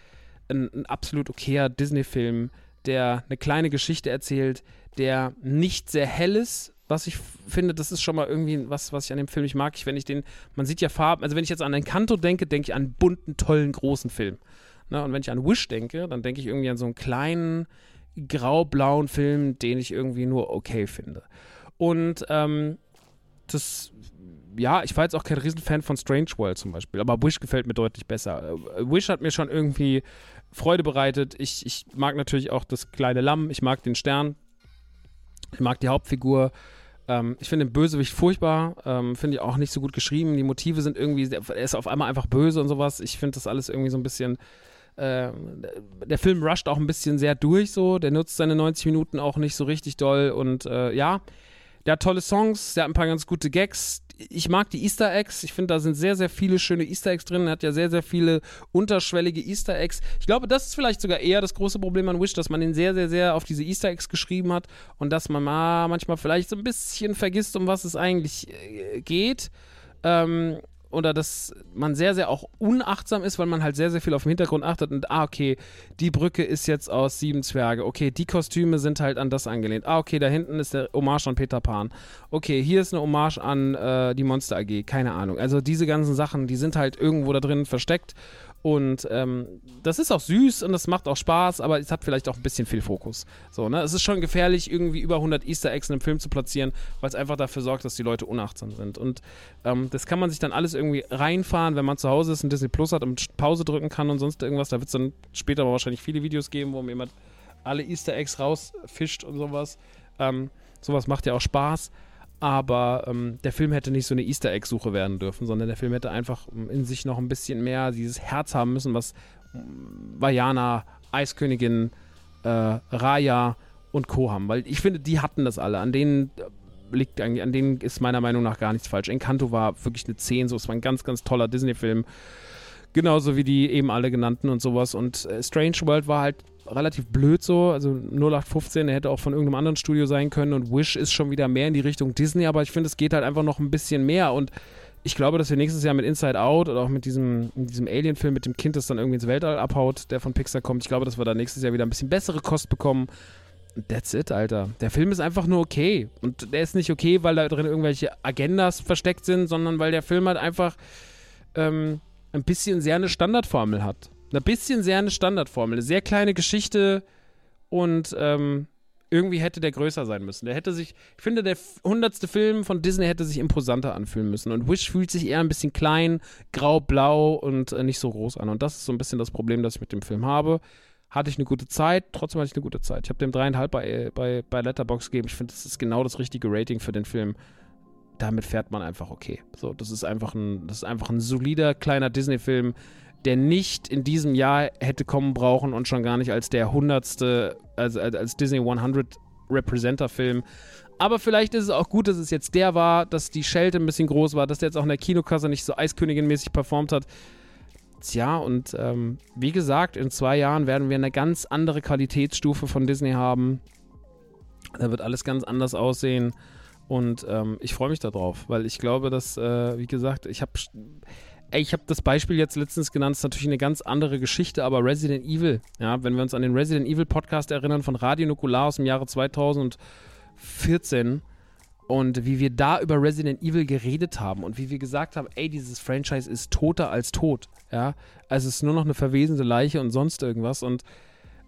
ein, ein absolut okayer Disney-Film, der eine kleine Geschichte erzählt, der nicht sehr hell ist, was ich finde, das ist schon mal irgendwie was, was ich an dem Film nicht mag. Ich, wenn ich den, man sieht ja Farben, also wenn ich jetzt an Encanto denke, denke ich an einen bunten, tollen, großen Film. Ne? Und wenn ich an Wish denke, dann denke ich irgendwie an so einen kleinen, grau-blauen Film, den ich irgendwie nur okay finde. Und ähm, das, ja, ich war jetzt auch kein Riesenfan von Strange World zum Beispiel, aber Wish gefällt mir deutlich besser. Äh, Wish hat mir schon irgendwie Freude bereitet. Ich, ich mag natürlich auch das kleine Lamm, ich mag den Stern, ich mag die Hauptfigur. Ähm, ich finde den Bösewicht furchtbar. Ähm, finde ich auch nicht so gut geschrieben. Die Motive sind irgendwie, er ist auf einmal einfach böse und sowas. Ich finde das alles irgendwie so ein bisschen. Äh, der Film rusht auch ein bisschen sehr durch, so. Der nutzt seine 90 Minuten auch nicht so richtig doll. Und äh, ja, der hat tolle Songs, der hat ein paar ganz gute Gags ich mag die Easter Eggs. Ich finde, da sind sehr, sehr viele schöne Easter Eggs drin. Er hat ja sehr, sehr viele unterschwellige Easter Eggs. Ich glaube, das ist vielleicht sogar eher das große Problem an Wish, dass man den sehr, sehr, sehr auf diese Easter Eggs geschrieben hat und dass man mal manchmal vielleicht so ein bisschen vergisst, um was es eigentlich äh, geht. Ähm, oder dass man sehr, sehr auch unachtsam ist, weil man halt sehr, sehr viel auf den Hintergrund achtet und, ah, okay, die Brücke ist jetzt aus Sieben Zwerge. Okay, die Kostüme sind halt an das angelehnt. Ah, okay, da hinten ist der Hommage an Peter Pan. Okay, hier ist eine Hommage an äh, die Monster AG. Keine Ahnung. Also diese ganzen Sachen, die sind halt irgendwo da drin versteckt und ähm, das ist auch süß und das macht auch Spaß, aber es hat vielleicht auch ein bisschen viel Fokus. So, ne? Es ist schon gefährlich, irgendwie über 100 Easter Eggs in einem Film zu platzieren, weil es einfach dafür sorgt, dass die Leute unachtsam sind. Und ähm, das kann man sich dann alles irgendwie reinfahren, wenn man zu Hause ist und Disney Plus hat und Pause drücken kann und sonst irgendwas. Da wird es dann später aber wahrscheinlich viele Videos geben, wo jemand alle Easter Eggs rausfischt und sowas. Ähm, sowas macht ja auch Spaß aber ähm, der Film hätte nicht so eine Easter Egg-Suche werden dürfen, sondern der Film hätte einfach in sich noch ein bisschen mehr dieses Herz haben müssen, was Vajana, Eiskönigin, äh, Raya und Co. haben. Weil ich finde, die hatten das alle. An denen äh, liegt eigentlich, an denen ist meiner Meinung nach gar nichts falsch. Encanto war wirklich eine 10, so es war ein ganz, ganz toller Disney-Film. Genauso wie die eben alle genannten und sowas. Und äh, Strange World war halt relativ blöd so. Also 0815, der hätte auch von irgendeinem anderen Studio sein können. Und Wish ist schon wieder mehr in die Richtung Disney. Aber ich finde, es geht halt einfach noch ein bisschen mehr. Und ich glaube, dass wir nächstes Jahr mit Inside Out oder auch mit diesem, diesem Alien-Film mit dem Kind, das dann irgendwie ins Weltall abhaut, der von Pixar kommt, ich glaube, dass wir da nächstes Jahr wieder ein bisschen bessere Kost bekommen. That's it, Alter. Der Film ist einfach nur okay. Und der ist nicht okay, weil da drin irgendwelche Agendas versteckt sind, sondern weil der Film halt einfach ähm, ein bisschen sehr eine Standardformel hat. Ein bisschen sehr eine Standardformel. Eine sehr kleine Geschichte und ähm, irgendwie hätte der größer sein müssen. Der hätte sich, ich finde, der hundertste Film von Disney hätte sich imposanter anfühlen müssen. Und Wish fühlt sich eher ein bisschen klein, grau-blau und äh, nicht so groß an. Und das ist so ein bisschen das Problem, das ich mit dem Film habe. Hatte ich eine gute Zeit, trotzdem hatte ich eine gute Zeit. Ich habe dem dreieinhalb bei, bei, bei Letterbox gegeben. Ich finde, das ist genau das richtige Rating für den Film damit fährt man einfach okay. So, das ist einfach ein, das ist einfach ein solider kleiner Disney-Film, der nicht in diesem Jahr hätte kommen brauchen und schon gar nicht als der hundertste, also als Disney 100 Representer-Film. Aber vielleicht ist es auch gut, dass es jetzt der war, dass die Schelte ein bisschen groß war, dass der jetzt auch in der Kinokasse nicht so Eiskönigin-mäßig performt hat. Tja, und ähm, wie gesagt, in zwei Jahren werden wir eine ganz andere Qualitätsstufe von Disney haben. Da wird alles ganz anders aussehen. Und ähm, ich freue mich darauf, weil ich glaube, dass, äh, wie gesagt, ich habe ich habe das Beispiel jetzt letztens genannt, ist natürlich eine ganz andere Geschichte, aber Resident Evil, ja, wenn wir uns an den Resident Evil Podcast erinnern von Radio Nukular aus dem Jahre 2014 und wie wir da über Resident Evil geredet haben und wie wir gesagt haben, ey, dieses Franchise ist toter als tot, ja, also es ist nur noch eine verwesende Leiche und sonst irgendwas und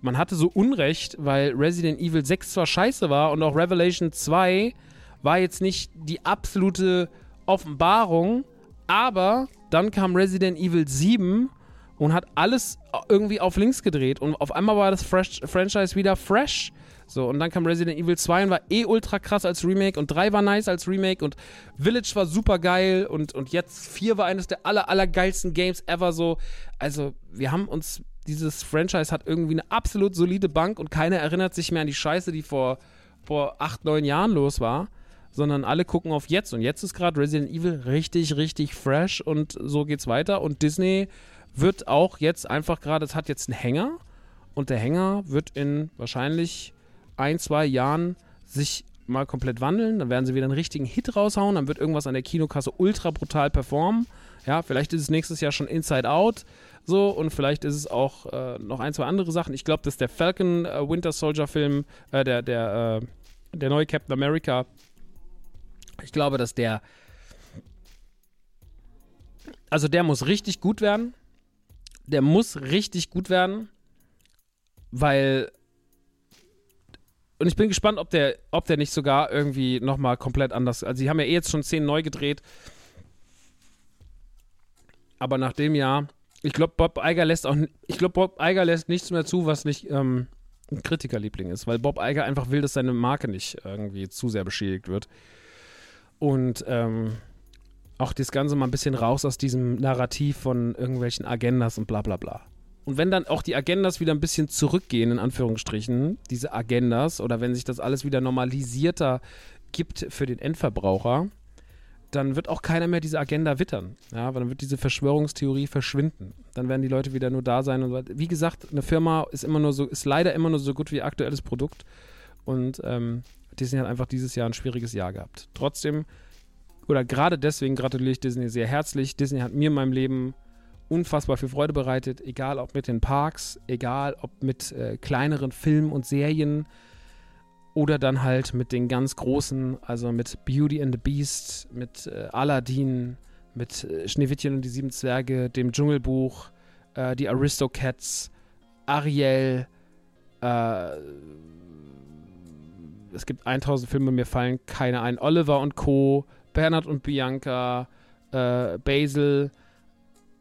man hatte so Unrecht, weil Resident Evil 6 zwar scheiße war und auch Revelation 2 war jetzt nicht die absolute Offenbarung, aber dann kam Resident Evil 7 und hat alles irgendwie auf links gedreht und auf einmal war das Fresh Franchise wieder fresh. So, und dann kam Resident Evil 2 und war eh ultra krass als Remake und 3 war nice als Remake und Village war super geil und, und jetzt 4 war eines der aller, aller geilsten Games ever so. Also, wir haben uns, dieses Franchise hat irgendwie eine absolut solide Bank und keiner erinnert sich mehr an die Scheiße, die vor, vor 8, 9 Jahren los war sondern alle gucken auf jetzt. Und jetzt ist gerade Resident Evil richtig, richtig fresh und so geht's weiter. Und Disney wird auch jetzt einfach gerade, es hat jetzt einen Hänger und der Hänger wird in wahrscheinlich ein, zwei Jahren sich mal komplett wandeln. Dann werden sie wieder einen richtigen Hit raushauen. Dann wird irgendwas an der Kinokasse ultra brutal performen. Ja, vielleicht ist es nächstes Jahr schon Inside Out so und vielleicht ist es auch äh, noch ein, zwei andere Sachen. Ich glaube, dass der Falcon äh, Winter Soldier Film, äh, der, der, äh, der neue Captain America ich glaube, dass der. Also der muss richtig gut werden. Der muss richtig gut werden. Weil. Und ich bin gespannt, ob der, ob der nicht sogar irgendwie nochmal komplett anders. Also, sie haben ja eh jetzt schon zehn neu gedreht. Aber nach dem Jahr, ich glaube, Bob Eiger lässt auch, ich glaube, Bob Eiger lässt nichts mehr zu, was nicht ähm, ein Kritikerliebling ist, weil Bob Eiger einfach will, dass seine Marke nicht irgendwie zu sehr beschädigt wird. Und ähm, auch das Ganze mal ein bisschen raus aus diesem Narrativ von irgendwelchen Agendas und bla bla bla. Und wenn dann auch die Agendas wieder ein bisschen zurückgehen, in Anführungsstrichen, diese Agendas, oder wenn sich das alles wieder normalisierter gibt für den Endverbraucher, dann wird auch keiner mehr diese Agenda wittern. Ja, weil dann wird diese Verschwörungstheorie verschwinden. Dann werden die Leute wieder nur da sein. Und wie gesagt, eine Firma ist immer nur so, ist leider immer nur so gut wie ihr aktuelles Produkt. Und ähm, Disney hat einfach dieses Jahr ein schwieriges Jahr gehabt. Trotzdem, oder gerade deswegen gratuliere ich Disney sehr herzlich. Disney hat mir in meinem Leben unfassbar viel Freude bereitet, egal ob mit den Parks, egal ob mit äh, kleineren Filmen und Serien oder dann halt mit den ganz großen, also mit Beauty and the Beast, mit äh, Aladdin, mit äh, Schneewittchen und die sieben Zwerge, dem Dschungelbuch, äh, die Aristocats, Ariel, äh, es gibt 1000 Filme, mir fallen keine ein. Oliver und Co., Bernhard und Bianca, äh, Basil,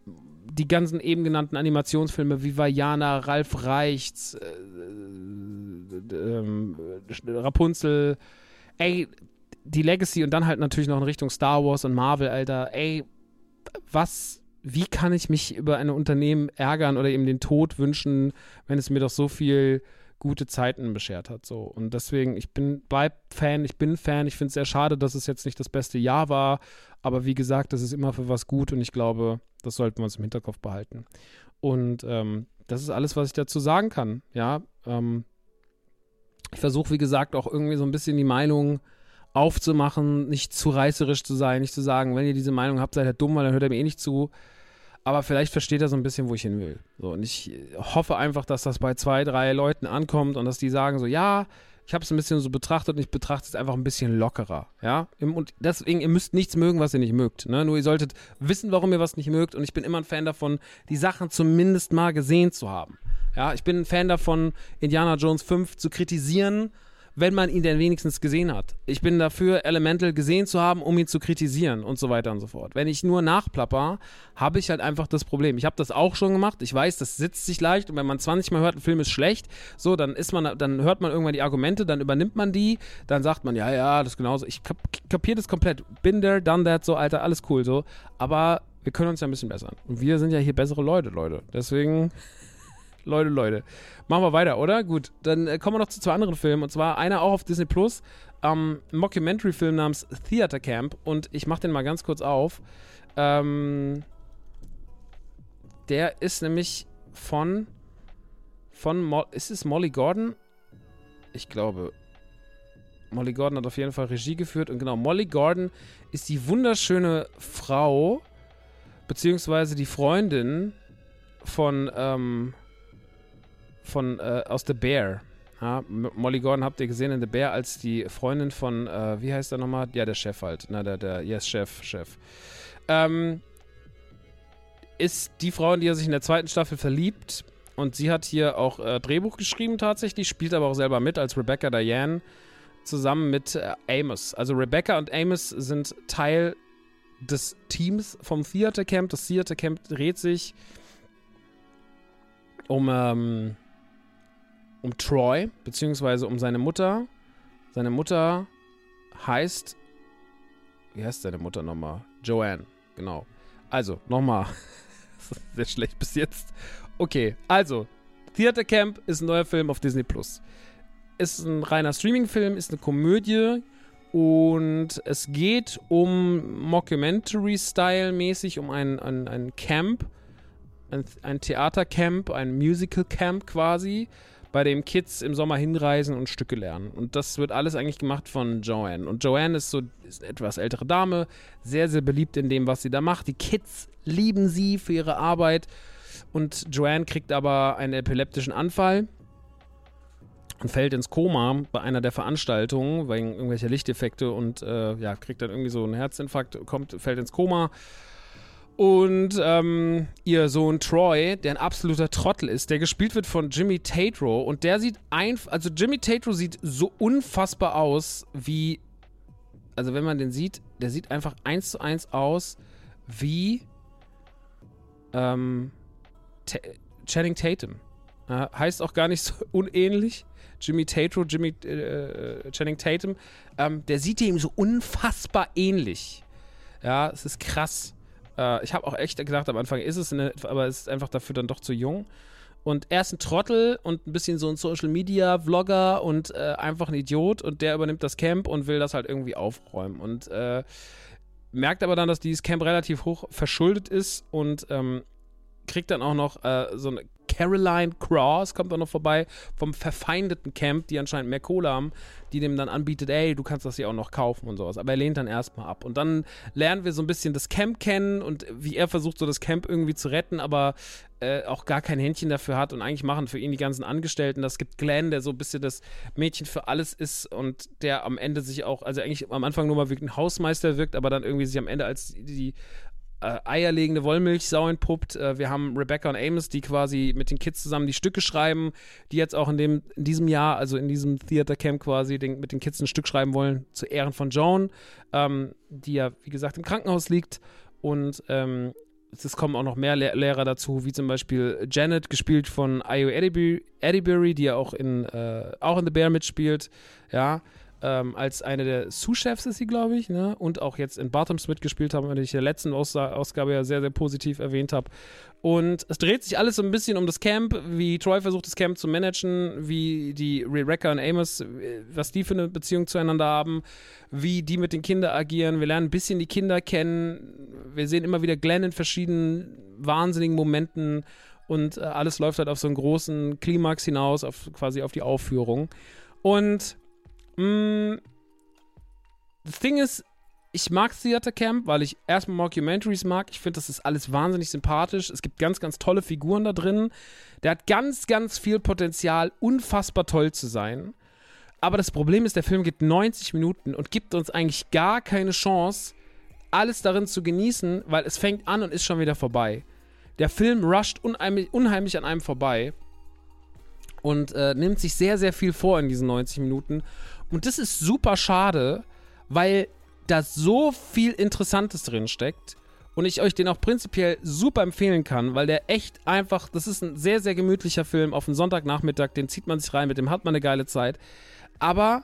die ganzen eben genannten Animationsfilme wie Vajana, Ralf Reichts, äh, äh, Rapunzel, ey, die Legacy und dann halt natürlich noch in Richtung Star Wars und Marvel, Alter, ey, was, wie kann ich mich über ein Unternehmen ärgern oder ihm den Tod wünschen, wenn es mir doch so viel gute Zeiten beschert hat. So. Und deswegen, ich bin, bleib Fan, ich bin Fan. Ich finde es sehr schade, dass es jetzt nicht das beste Jahr war. Aber wie gesagt, das ist immer für was gut und ich glaube, das sollten wir uns im Hinterkopf behalten. Und ähm, das ist alles, was ich dazu sagen kann. Ja, ähm, ich versuche, wie gesagt, auch irgendwie so ein bisschen die Meinung aufzumachen, nicht zu reißerisch zu sein, nicht zu sagen, wenn ihr diese Meinung habt, seid ihr dumm, weil dann hört ihr mir eh nicht zu aber vielleicht versteht er so ein bisschen, wo ich hin will. So, und ich hoffe einfach, dass das bei zwei, drei Leuten ankommt und dass die sagen so, ja, ich habe es ein bisschen so betrachtet und ich betrachte es einfach ein bisschen lockerer, ja. Und deswegen, ihr müsst nichts mögen, was ihr nicht mögt. Ne? Nur ihr solltet wissen, warum ihr was nicht mögt. Und ich bin immer ein Fan davon, die Sachen zumindest mal gesehen zu haben. Ja, ich bin ein Fan davon, Indiana Jones 5 zu kritisieren wenn man ihn denn wenigstens gesehen hat. Ich bin dafür, Elemental gesehen zu haben, um ihn zu kritisieren und so weiter und so fort. Wenn ich nur nachplapper, habe ich halt einfach das Problem. Ich habe das auch schon gemacht. Ich weiß, das sitzt sich leicht und wenn man 20 Mal hört, ein Film ist schlecht, so, dann ist man, dann hört man irgendwann die Argumente, dann übernimmt man die, dann sagt man, ja, ja, das ist genauso. Ich kap kapiere das komplett. Bin there, done that, so, Alter, alles cool, so. Aber wir können uns ja ein bisschen bessern. Und wir sind ja hier bessere Leute, Leute. Deswegen Leute, Leute. Machen wir weiter, oder? Gut, dann äh, kommen wir noch zu zwei anderen Filmen. Und zwar einer auch auf Disney Plus. Ähm, ein Mockumentary-Film namens Theater Camp. Und ich mache den mal ganz kurz auf. Ähm, der ist nämlich von. Von. Mo ist es Molly Gordon? Ich glaube. Molly Gordon hat auf jeden Fall Regie geführt. Und genau, Molly Gordon ist die wunderschöne Frau beziehungsweise die Freundin von, ähm, von, äh, aus The Bear. Ja, Molly Gordon habt ihr gesehen in The Bear als die Freundin von, äh, wie heißt er nochmal? Ja, der Chef halt. Na, der, der, yes, Chef, Chef. Ähm, ist die Frau, in die er sich in der zweiten Staffel verliebt. Und sie hat hier auch äh, Drehbuch geschrieben tatsächlich, spielt aber auch selber mit als Rebecca Diane zusammen mit äh, Amos. Also Rebecca und Amos sind Teil des Teams vom Theater Camp. Das Theater Camp dreht sich um, ähm, um Troy, beziehungsweise um seine Mutter. Seine Mutter heißt. Wie heißt seine Mutter nochmal? Joanne, genau. Also, nochmal. Sehr schlecht bis jetzt. Okay, also, Theater Camp ist ein neuer Film auf Disney Plus. Ist ein reiner Streaming-Film, ist eine Komödie und es geht um Mockumentary-Style-mäßig, um ein, ein, ein Camp, ein, ein Theatercamp, ein Musical-Camp quasi, bei dem Kids im Sommer hinreisen und Stücke lernen. Und das wird alles eigentlich gemacht von Joanne. Und Joanne ist so ist eine etwas ältere Dame, sehr, sehr beliebt in dem, was sie da macht. Die Kids lieben sie für ihre Arbeit. Und Joanne kriegt aber einen epileptischen Anfall und fällt ins Koma bei einer der Veranstaltungen wegen irgendwelcher Lichteffekte und äh, ja, kriegt dann irgendwie so einen Herzinfarkt, kommt, fällt ins Koma. Und ähm, ihr Sohn Troy, der ein absoluter Trottel ist, der gespielt wird von Jimmy Tatro und der sieht einfach, also Jimmy Tatro sieht so unfassbar aus wie, also wenn man den sieht, der sieht einfach eins zu eins aus wie ähm, Channing Tatum. Äh, heißt auch gar nicht so unähnlich. Jimmy Tatro, Jimmy äh, äh, Channing Tatum, ähm, der sieht ihm so unfassbar ähnlich. Ja, es ist krass. Äh, ich habe auch echt gedacht, am Anfang ist es, eine, aber ist einfach dafür dann doch zu jung. Und er ist ein Trottel und ein bisschen so ein Social Media Vlogger und äh, einfach ein Idiot und der übernimmt das Camp und will das halt irgendwie aufräumen. Und äh, merkt aber dann, dass dieses Camp relativ hoch verschuldet ist und ähm, kriegt dann auch noch äh, so eine Caroline Cross kommt auch noch vorbei vom verfeindeten Camp, die anscheinend mehr Kohle haben, die dem dann anbietet, ey, du kannst das hier auch noch kaufen und sowas. Aber er lehnt dann erstmal ab. Und dann lernen wir so ein bisschen das Camp kennen und wie er versucht, so das Camp irgendwie zu retten, aber äh, auch gar kein Händchen dafür hat und eigentlich machen für ihn die ganzen Angestellten. Das gibt Glenn, der so ein bisschen das Mädchen für alles ist und der am Ende sich auch, also eigentlich am Anfang nur mal wie ein Hausmeister wirkt, aber dann irgendwie sich am Ende als die äh, eierlegende Wollmilchsau entpuppt. Äh, wir haben Rebecca und Amos, die quasi mit den Kids zusammen die Stücke schreiben, die jetzt auch in, dem, in diesem Jahr, also in diesem Theater Camp quasi den, mit den Kids ein Stück schreiben wollen, zu Ehren von Joan, ähm, die ja, wie gesagt, im Krankenhaus liegt. Und ähm, es kommen auch noch mehr Le Lehrer dazu, wie zum Beispiel Janet, gespielt von Io Eddiebury, die ja auch in, äh, auch in The Bear mitspielt. Ja, ähm, als eine der Sous-Chefs ist sie, glaube ich, ne? und auch jetzt in Bottoms mitgespielt haben, wenn ich in der letzten Aus Ausgabe ja sehr, sehr positiv erwähnt habe. Und es dreht sich alles so ein bisschen um das Camp, wie Troy versucht, das Camp zu managen, wie die Rebecca und Amos, was die für eine Beziehung zueinander haben, wie die mit den Kindern agieren. Wir lernen ein bisschen die Kinder kennen. Wir sehen immer wieder Glenn in verschiedenen wahnsinnigen Momenten und äh, alles läuft halt auf so einen großen Klimax hinaus, auf, quasi auf die Aufführung. Und das Ding ist, ich mag Theater Camp, weil ich erstmal Mockumentaries mag. Ich finde, das ist alles wahnsinnig sympathisch. Es gibt ganz, ganz tolle Figuren da drin. Der hat ganz, ganz viel Potenzial, unfassbar toll zu sein. Aber das Problem ist, der Film geht 90 Minuten und gibt uns eigentlich gar keine Chance, alles darin zu genießen, weil es fängt an und ist schon wieder vorbei. Der Film rusht unheimlich, unheimlich an einem vorbei und äh, nimmt sich sehr, sehr viel vor in diesen 90 Minuten und das ist super schade, weil da so viel Interessantes drin steckt und ich euch den auch prinzipiell super empfehlen kann, weil der echt einfach, das ist ein sehr, sehr gemütlicher Film auf einen Sonntagnachmittag, den zieht man sich rein, mit dem hat man eine geile Zeit. Aber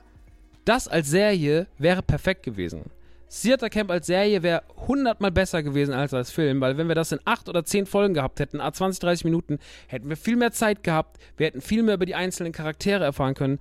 das als Serie wäre perfekt gewesen. Theater Camp als Serie wäre hundertmal besser gewesen als als Film, weil wenn wir das in acht oder zehn Folgen gehabt hätten, a 20, 30 Minuten, hätten wir viel mehr Zeit gehabt, wir hätten viel mehr über die einzelnen Charaktere erfahren können.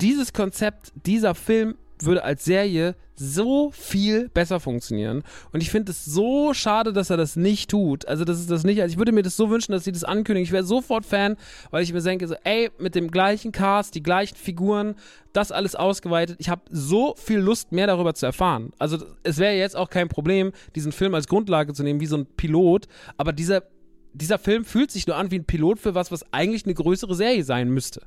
Dieses Konzept, dieser Film würde als Serie so viel besser funktionieren. Und ich finde es so schade, dass er das nicht tut. Also, das ist das nicht. Also, ich würde mir das so wünschen, dass sie das ankündigen. Ich wäre sofort Fan, weil ich mir denke, so, ey, mit dem gleichen Cast, die gleichen Figuren, das alles ausgeweitet. Ich habe so viel Lust, mehr darüber zu erfahren. Also, es wäre jetzt auch kein Problem, diesen Film als Grundlage zu nehmen, wie so ein Pilot. Aber dieser, dieser Film fühlt sich nur an wie ein Pilot für was, was eigentlich eine größere Serie sein müsste.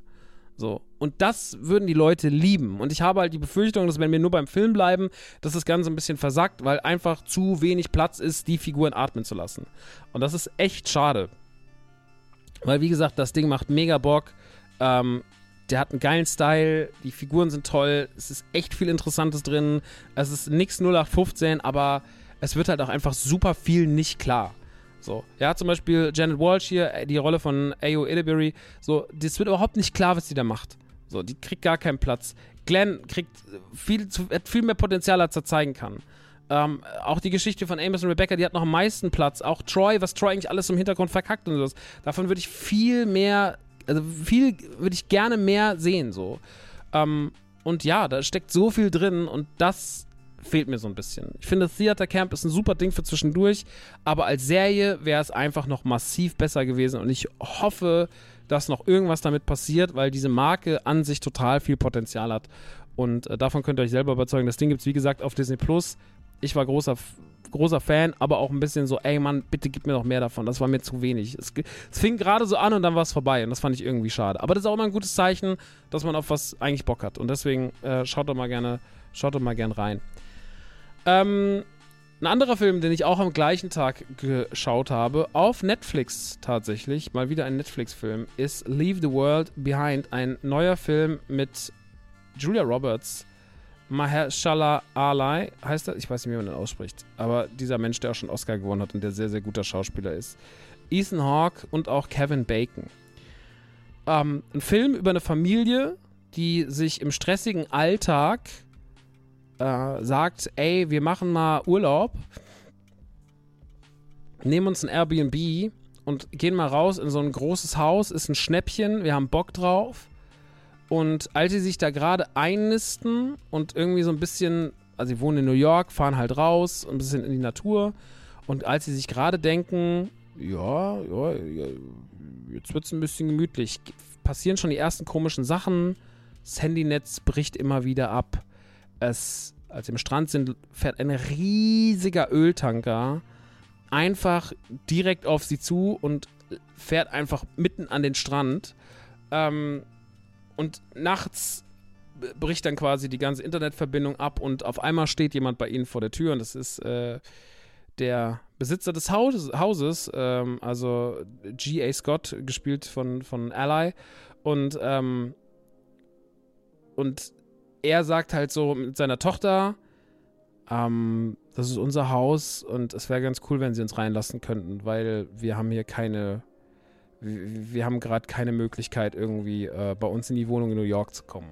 So. Und das würden die Leute lieben. Und ich habe halt die Befürchtung, dass wenn wir nur beim Film bleiben, dass das Ganze ein bisschen versackt, weil einfach zu wenig Platz ist, die Figuren atmen zu lassen. Und das ist echt schade. Weil, wie gesagt, das Ding macht mega Bock. Ähm, der hat einen geilen Style, die Figuren sind toll, es ist echt viel Interessantes drin. Es ist nix 0815, aber es wird halt auch einfach super viel nicht klar. So, ja, zum Beispiel Janet Walsh hier, äh, die Rolle von Ayo Illibury, so, das wird überhaupt nicht klar, was sie da macht. So, die kriegt gar keinen Platz. Glenn kriegt viel, hat viel mehr Potenzial, als er zeigen kann. Ähm, auch die Geschichte von Amos und Rebecca, die hat noch am meisten Platz. Auch Troy, was Troy eigentlich alles im Hintergrund verkackt und so. Davon würde ich viel mehr, also viel würde ich gerne mehr sehen, so. Ähm, und ja, da steckt so viel drin und das fehlt mir so ein bisschen. Ich finde, Theater Camp ist ein super Ding für zwischendurch, aber als Serie wäre es einfach noch massiv besser gewesen und ich hoffe, dass noch irgendwas damit passiert, weil diese Marke an sich total viel Potenzial hat und äh, davon könnt ihr euch selber überzeugen. Das Ding gibt es, wie gesagt, auf Disney Plus. Ich war großer, großer Fan, aber auch ein bisschen so, ey Mann, bitte gib mir noch mehr davon. Das war mir zu wenig. Es, es fing gerade so an und dann war es vorbei und das fand ich irgendwie schade. Aber das ist auch mal ein gutes Zeichen, dass man auf was eigentlich Bock hat und deswegen äh, schaut doch mal gerne, schaut doch mal gerne rein. Ähm, ein anderer Film, den ich auch am gleichen Tag geschaut habe, auf Netflix tatsächlich, mal wieder ein Netflix-Film, ist Leave the World Behind, ein neuer Film mit Julia Roberts, Mahershala Ali, heißt er? Ich weiß nicht, wie man den ausspricht, aber dieser Mensch, der auch schon Oscar gewonnen hat und der sehr, sehr guter Schauspieler ist. Ethan Hawke und auch Kevin Bacon. Ähm, ein Film über eine Familie, die sich im stressigen Alltag äh, sagt, ey, wir machen mal Urlaub, nehmen uns ein Airbnb und gehen mal raus in so ein großes Haus, ist ein Schnäppchen, wir haben Bock drauf. Und als sie sich da gerade einnisten und irgendwie so ein bisschen, also sie wohnen in New York, fahren halt raus, ein bisschen in die Natur. Und als sie sich gerade denken, ja, ja, ja jetzt wird es ein bisschen gemütlich, passieren schon die ersten komischen Sachen. Das Handynetz bricht immer wieder ab es, als sie am Strand sind, fährt ein riesiger Öltanker einfach direkt auf sie zu und fährt einfach mitten an den Strand. Ähm, und nachts bricht dann quasi die ganze Internetverbindung ab und auf einmal steht jemand bei ihnen vor der Tür und das ist äh, der Besitzer des Hauses, Hauses ähm, also G.A. Scott, gespielt von, von Ally. Und, ähm, und er sagt halt so mit seiner Tochter, ähm, das ist unser Haus und es wäre ganz cool, wenn sie uns reinlassen könnten, weil wir haben hier keine, wir, haben gerade keine Möglichkeit irgendwie äh, bei uns in die Wohnung in New York zu kommen.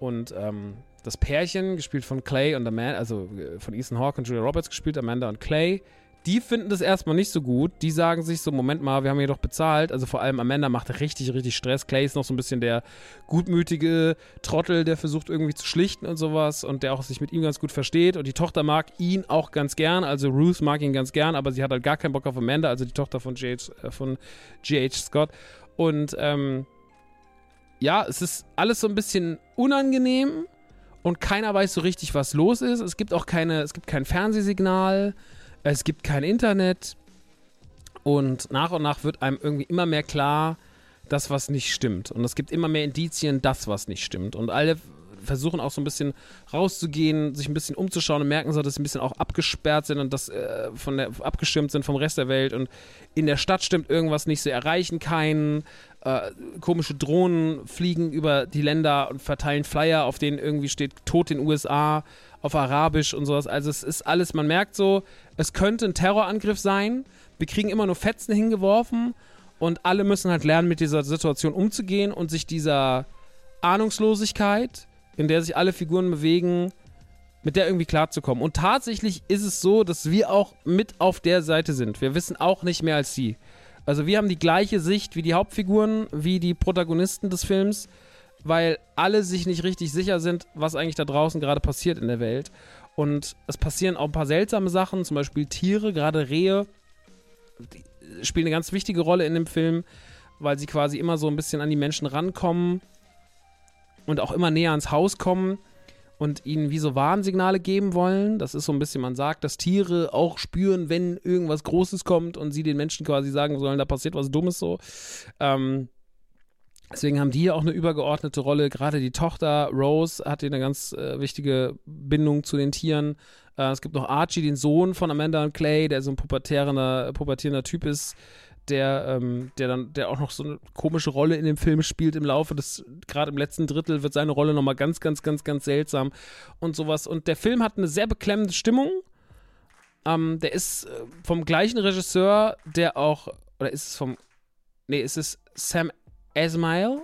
Und ähm, das Pärchen, gespielt von Clay und Amanda, also äh, von Ethan Hawke und Julia Roberts gespielt, Amanda und Clay, die finden das erstmal nicht so gut. Die sagen sich so, Moment mal, wir haben hier doch bezahlt. Also vor allem Amanda macht richtig, richtig Stress. Clay ist noch so ein bisschen der gutmütige Trottel, der versucht irgendwie zu schlichten und sowas und der auch sich mit ihm ganz gut versteht. Und die Tochter mag ihn auch ganz gern. Also Ruth mag ihn ganz gern, aber sie hat halt gar keinen Bock auf Amanda, also die Tochter von G.H. Äh. Scott. Und ähm, ja, es ist alles so ein bisschen unangenehm und keiner weiß so richtig, was los ist. Es gibt auch keine, es gibt kein Fernsehsignal. Es gibt kein Internet. Und nach und nach wird einem irgendwie immer mehr klar, dass was nicht stimmt. Und es gibt immer mehr Indizien, dass was nicht stimmt. Und alle versuchen auch so ein bisschen rauszugehen, sich ein bisschen umzuschauen und merken so, dass sie ein bisschen auch abgesperrt sind und dass äh, von der, abgeschirmt sind vom Rest der Welt. Und in der Stadt stimmt irgendwas nicht, sie erreichen keinen. Äh, komische Drohnen fliegen über die Länder und verteilen Flyer, auf denen irgendwie steht Tod in USA auf Arabisch und sowas. Also es ist alles, man merkt so, es könnte ein Terrorangriff sein. Wir kriegen immer nur Fetzen hingeworfen und alle müssen halt lernen, mit dieser Situation umzugehen und sich dieser Ahnungslosigkeit, in der sich alle Figuren bewegen, mit der irgendwie klarzukommen. Und tatsächlich ist es so, dass wir auch mit auf der Seite sind. Wir wissen auch nicht mehr als sie. Also wir haben die gleiche Sicht wie die Hauptfiguren, wie die Protagonisten des Films weil alle sich nicht richtig sicher sind, was eigentlich da draußen gerade passiert in der Welt. Und es passieren auch ein paar seltsame Sachen, zum Beispiel Tiere, gerade Rehe, spielen eine ganz wichtige Rolle in dem Film, weil sie quasi immer so ein bisschen an die Menschen rankommen und auch immer näher ans Haus kommen und ihnen wie so Warnsignale geben wollen. Das ist so ein bisschen, man sagt, dass Tiere auch spüren, wenn irgendwas Großes kommt und sie den Menschen quasi sagen sollen, da passiert was Dummes so. Ähm, Deswegen haben die hier auch eine übergeordnete Rolle. Gerade die Tochter Rose hat hier eine ganz äh, wichtige Bindung zu den Tieren. Äh, es gibt noch Archie, den Sohn von Amanda und Clay, der so ein pubertierender, pubertierender Typ ist, der, ähm, der dann, der auch noch so eine komische Rolle in dem Film spielt im Laufe des, gerade im letzten Drittel wird seine Rolle nochmal ganz, ganz, ganz, ganz seltsam und sowas. Und der Film hat eine sehr beklemmende Stimmung. Ähm, der ist äh, vom gleichen Regisseur, der auch, oder ist es vom, nee, ist es Sam Esmail,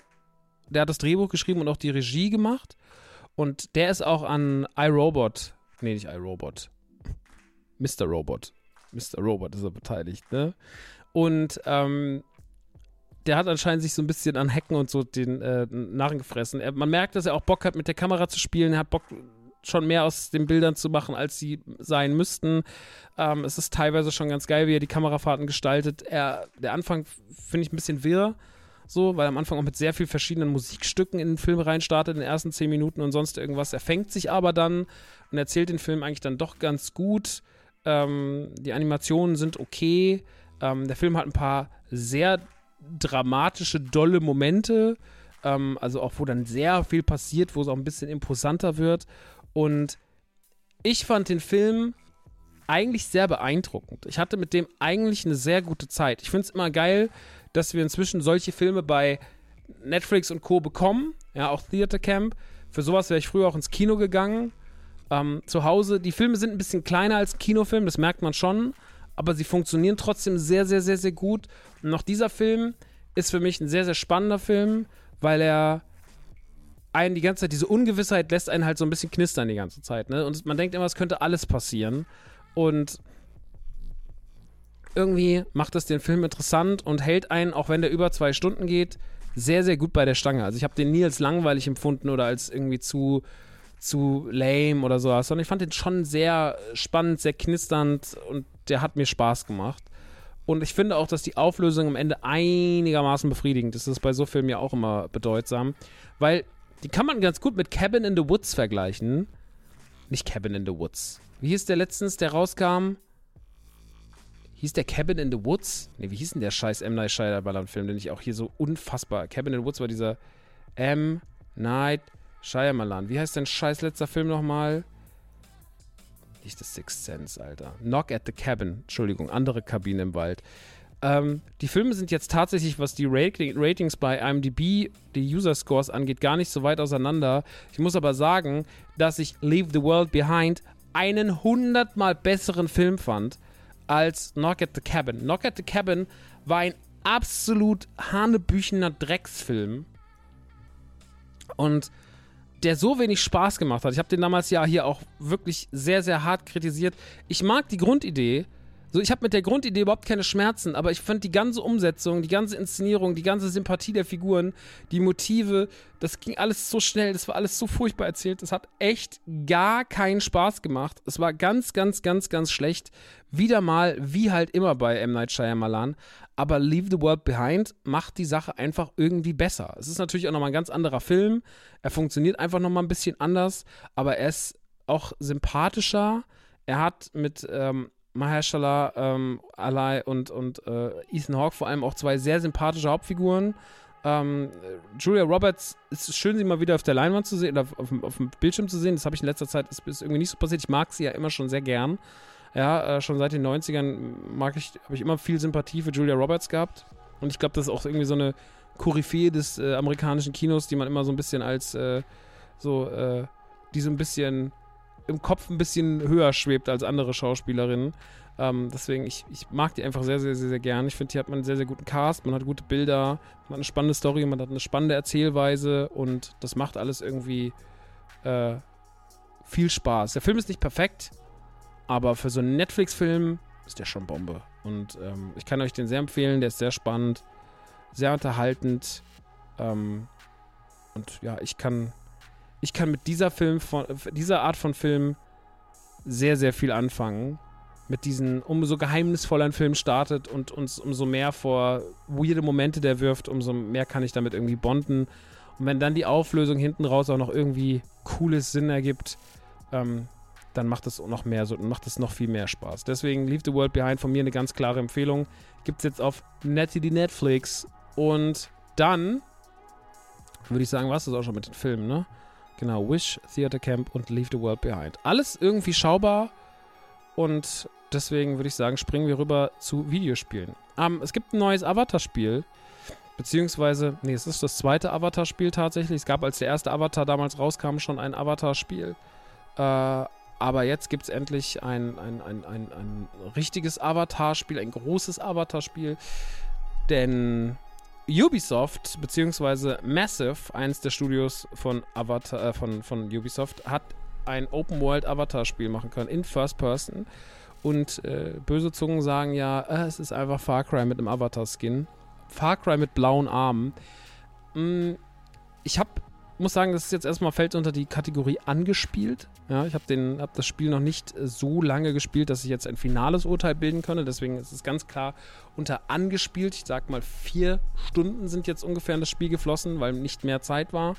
der hat das Drehbuch geschrieben und auch die Regie gemacht. Und der ist auch an iRobot, nee, nicht iRobot, Mr. Robot. Mr. Robot ist er beteiligt, ne? Und ähm, der hat anscheinend sich so ein bisschen an Hacken und so den äh, Narren gefressen. Er, man merkt, dass er auch Bock hat, mit der Kamera zu spielen. Er hat Bock, schon mehr aus den Bildern zu machen, als sie sein müssten. Ähm, es ist teilweise schon ganz geil, wie er die Kamerafahrten gestaltet. Er, der Anfang finde ich ein bisschen wirr so, weil am Anfang auch mit sehr vielen verschiedenen Musikstücken in den Film reinstartet, in den ersten zehn Minuten und sonst irgendwas. Er fängt sich aber dann und erzählt den Film eigentlich dann doch ganz gut. Ähm, die Animationen sind okay. Ähm, der Film hat ein paar sehr dramatische, dolle Momente. Ähm, also auch, wo dann sehr viel passiert, wo es auch ein bisschen imposanter wird. Und ich fand den Film eigentlich sehr beeindruckend. Ich hatte mit dem eigentlich eine sehr gute Zeit. Ich finde es immer geil, dass wir inzwischen solche Filme bei Netflix und Co. bekommen. Ja, auch Theater Camp. Für sowas wäre ich früher auch ins Kino gegangen. Ähm, zu Hause, die Filme sind ein bisschen kleiner als Kinofilm, das merkt man schon. Aber sie funktionieren trotzdem sehr, sehr, sehr, sehr gut. Und auch dieser Film ist für mich ein sehr, sehr spannender Film, weil er einen die ganze Zeit, diese Ungewissheit lässt einen halt so ein bisschen knistern die ganze Zeit. Ne? Und man denkt immer, es könnte alles passieren. Und irgendwie macht das den Film interessant und hält einen, auch wenn der über zwei Stunden geht, sehr, sehr gut bei der Stange. Also ich habe den nie als langweilig empfunden oder als irgendwie zu, zu lame oder sowas, sondern ich fand den schon sehr spannend, sehr knisternd und der hat mir Spaß gemacht. Und ich finde auch, dass die Auflösung am Ende einigermaßen befriedigend ist. Das ist bei so Filmen ja auch immer bedeutsam. Weil die kann man ganz gut mit Cabin in the Woods vergleichen. Nicht Cabin in the Woods. Wie hieß der letztens, der rauskam? Hieß der Cabin in the Woods? Ne, wie hieß denn der scheiß M. Night Shyamalan-Film, den ich auch hier so unfassbar. Cabin in the Woods war dieser M. Night Shyamalan. Wie heißt denn scheiß letzter Film nochmal? Nicht das Sixth Sense, Alter. Knock at the Cabin. Entschuldigung, andere Kabine im Wald. Ähm, die Filme sind jetzt tatsächlich, was die Rating Ratings bei IMDb, die User Scores angeht, gar nicht so weit auseinander. Ich muss aber sagen, dass ich Leave the World Behind einen hundertmal besseren Film fand als Knock at the Cabin. Knock at the Cabin war ein absolut hanebüchener Drecksfilm. Und der so wenig Spaß gemacht hat. Ich habe den damals ja hier auch wirklich sehr, sehr hart kritisiert. Ich mag die Grundidee, so, ich habe mit der Grundidee überhaupt keine Schmerzen, aber ich fand die ganze Umsetzung, die ganze Inszenierung, die ganze Sympathie der Figuren, die Motive, das ging alles so schnell, das war alles so furchtbar erzählt. Das hat echt gar keinen Spaß gemacht. Es war ganz, ganz, ganz, ganz schlecht. Wieder mal, wie halt immer bei M. Night Shyamalan. Aber Leave the World Behind macht die Sache einfach irgendwie besser. Es ist natürlich auch nochmal ein ganz anderer Film. Er funktioniert einfach nochmal ein bisschen anders, aber er ist auch sympathischer. Er hat mit ähm, Mahershala ähm, Ali und, und äh, Ethan Hawke vor allem auch zwei sehr sympathische Hauptfiguren. Ähm, Julia Roberts ist schön, sie mal wieder auf der Leinwand zu sehen oder auf, auf dem Bildschirm zu sehen. Das habe ich in letzter Zeit ist, ist, irgendwie nicht so passiert. Ich mag sie ja immer schon sehr gern. Ja, äh, schon seit den 90ern mag ich, habe ich immer viel Sympathie für Julia Roberts gehabt. Und ich glaube, das ist auch irgendwie so eine Koryphäe des äh, amerikanischen Kinos, die man immer so ein bisschen als äh, so, äh, die so ein bisschen im Kopf ein bisschen höher schwebt als andere Schauspielerinnen. Ähm, deswegen, ich, ich mag die einfach sehr, sehr, sehr, sehr gern. Ich finde, hier hat man einen sehr, sehr guten Cast, man hat gute Bilder, man hat eine spannende Story, man hat eine spannende Erzählweise und das macht alles irgendwie äh, viel Spaß. Der Film ist nicht perfekt, aber für so einen Netflix-Film ist der schon Bombe. Und ähm, ich kann euch den sehr empfehlen, der ist sehr spannend, sehr unterhaltend. Ähm, und ja, ich kann, ich kann mit dieser Film von, dieser Art von Film sehr, sehr viel anfangen. Mit diesen, umso geheimnisvoller ein Film startet und uns umso mehr vor weirde Momente der wirft, umso mehr kann ich damit irgendwie bonden. Und wenn dann die Auflösung hinten raus auch noch irgendwie cooles Sinn ergibt, ähm, dann macht es noch mehr, so macht es noch viel mehr Spaß. Deswegen Leave the World Behind von mir eine ganz klare Empfehlung. Gibt es jetzt auf Netty Netflix. Und dann würde ich sagen, was ist auch schon mit den Filmen, ne? Genau, Wish, Theater Camp und Leave the World Behind. Alles irgendwie schaubar und deswegen würde ich sagen, springen wir rüber zu Videospielen. Ähm, es gibt ein neues Avatar-Spiel, beziehungsweise, nee, es ist das zweite Avatar-Spiel tatsächlich. Es gab, als der erste Avatar damals rauskam, schon ein Avatar-Spiel. Äh, aber jetzt gibt es endlich ein, ein, ein, ein, ein richtiges Avatar-Spiel, ein großes Avatar-Spiel. Denn Ubisoft, beziehungsweise Massive, eines der Studios von, Avatar, äh, von, von Ubisoft, hat ein Open-World-Avatar-Spiel machen können in First Person. Und äh, böse Zungen sagen ja, äh, es ist einfach Far Cry mit einem Avatar-Skin. Far Cry mit blauen Armen. Mm, ich habe muss sagen, das ist jetzt erstmal fällt unter die Kategorie angespielt. Ja, ich habe hab das Spiel noch nicht äh, so lange gespielt, dass ich jetzt ein finales Urteil bilden könne. Deswegen ist es ganz klar unter angespielt. Ich sag mal, vier Stunden sind jetzt ungefähr in das Spiel geflossen, weil nicht mehr Zeit war.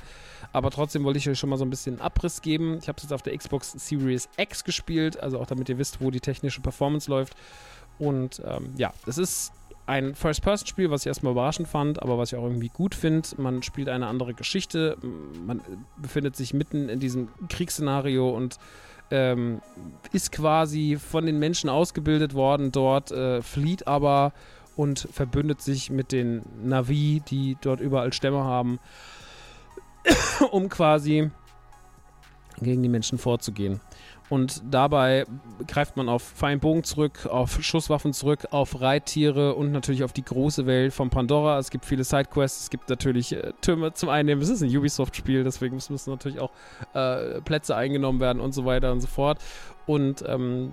Aber trotzdem wollte ich euch schon mal so ein bisschen Abriss geben. Ich habe es jetzt auf der Xbox Series X gespielt, also auch damit ihr wisst, wo die technische Performance läuft. Und ähm, ja, es ist ein First-Person-Spiel, was ich erstmal überraschend fand, aber was ich auch irgendwie gut finde. Man spielt eine andere Geschichte, man befindet sich mitten in diesem Kriegsszenario und ähm, ist quasi von den Menschen ausgebildet worden dort, äh, flieht aber und verbündet sich mit den Navi, die dort überall Stämme haben, um quasi gegen die Menschen vorzugehen. Und dabei greift man auf Feinbogen zurück, auf Schusswaffen zurück, auf Reittiere und natürlich auf die große Welt von Pandora. Es gibt viele Sidequests, es gibt natürlich äh, Türme zum Einnehmen. Es ist ein Ubisoft-Spiel, deswegen müssen, natürlich auch äh, Plätze eingenommen werden und so weiter und so fort. Und ähm,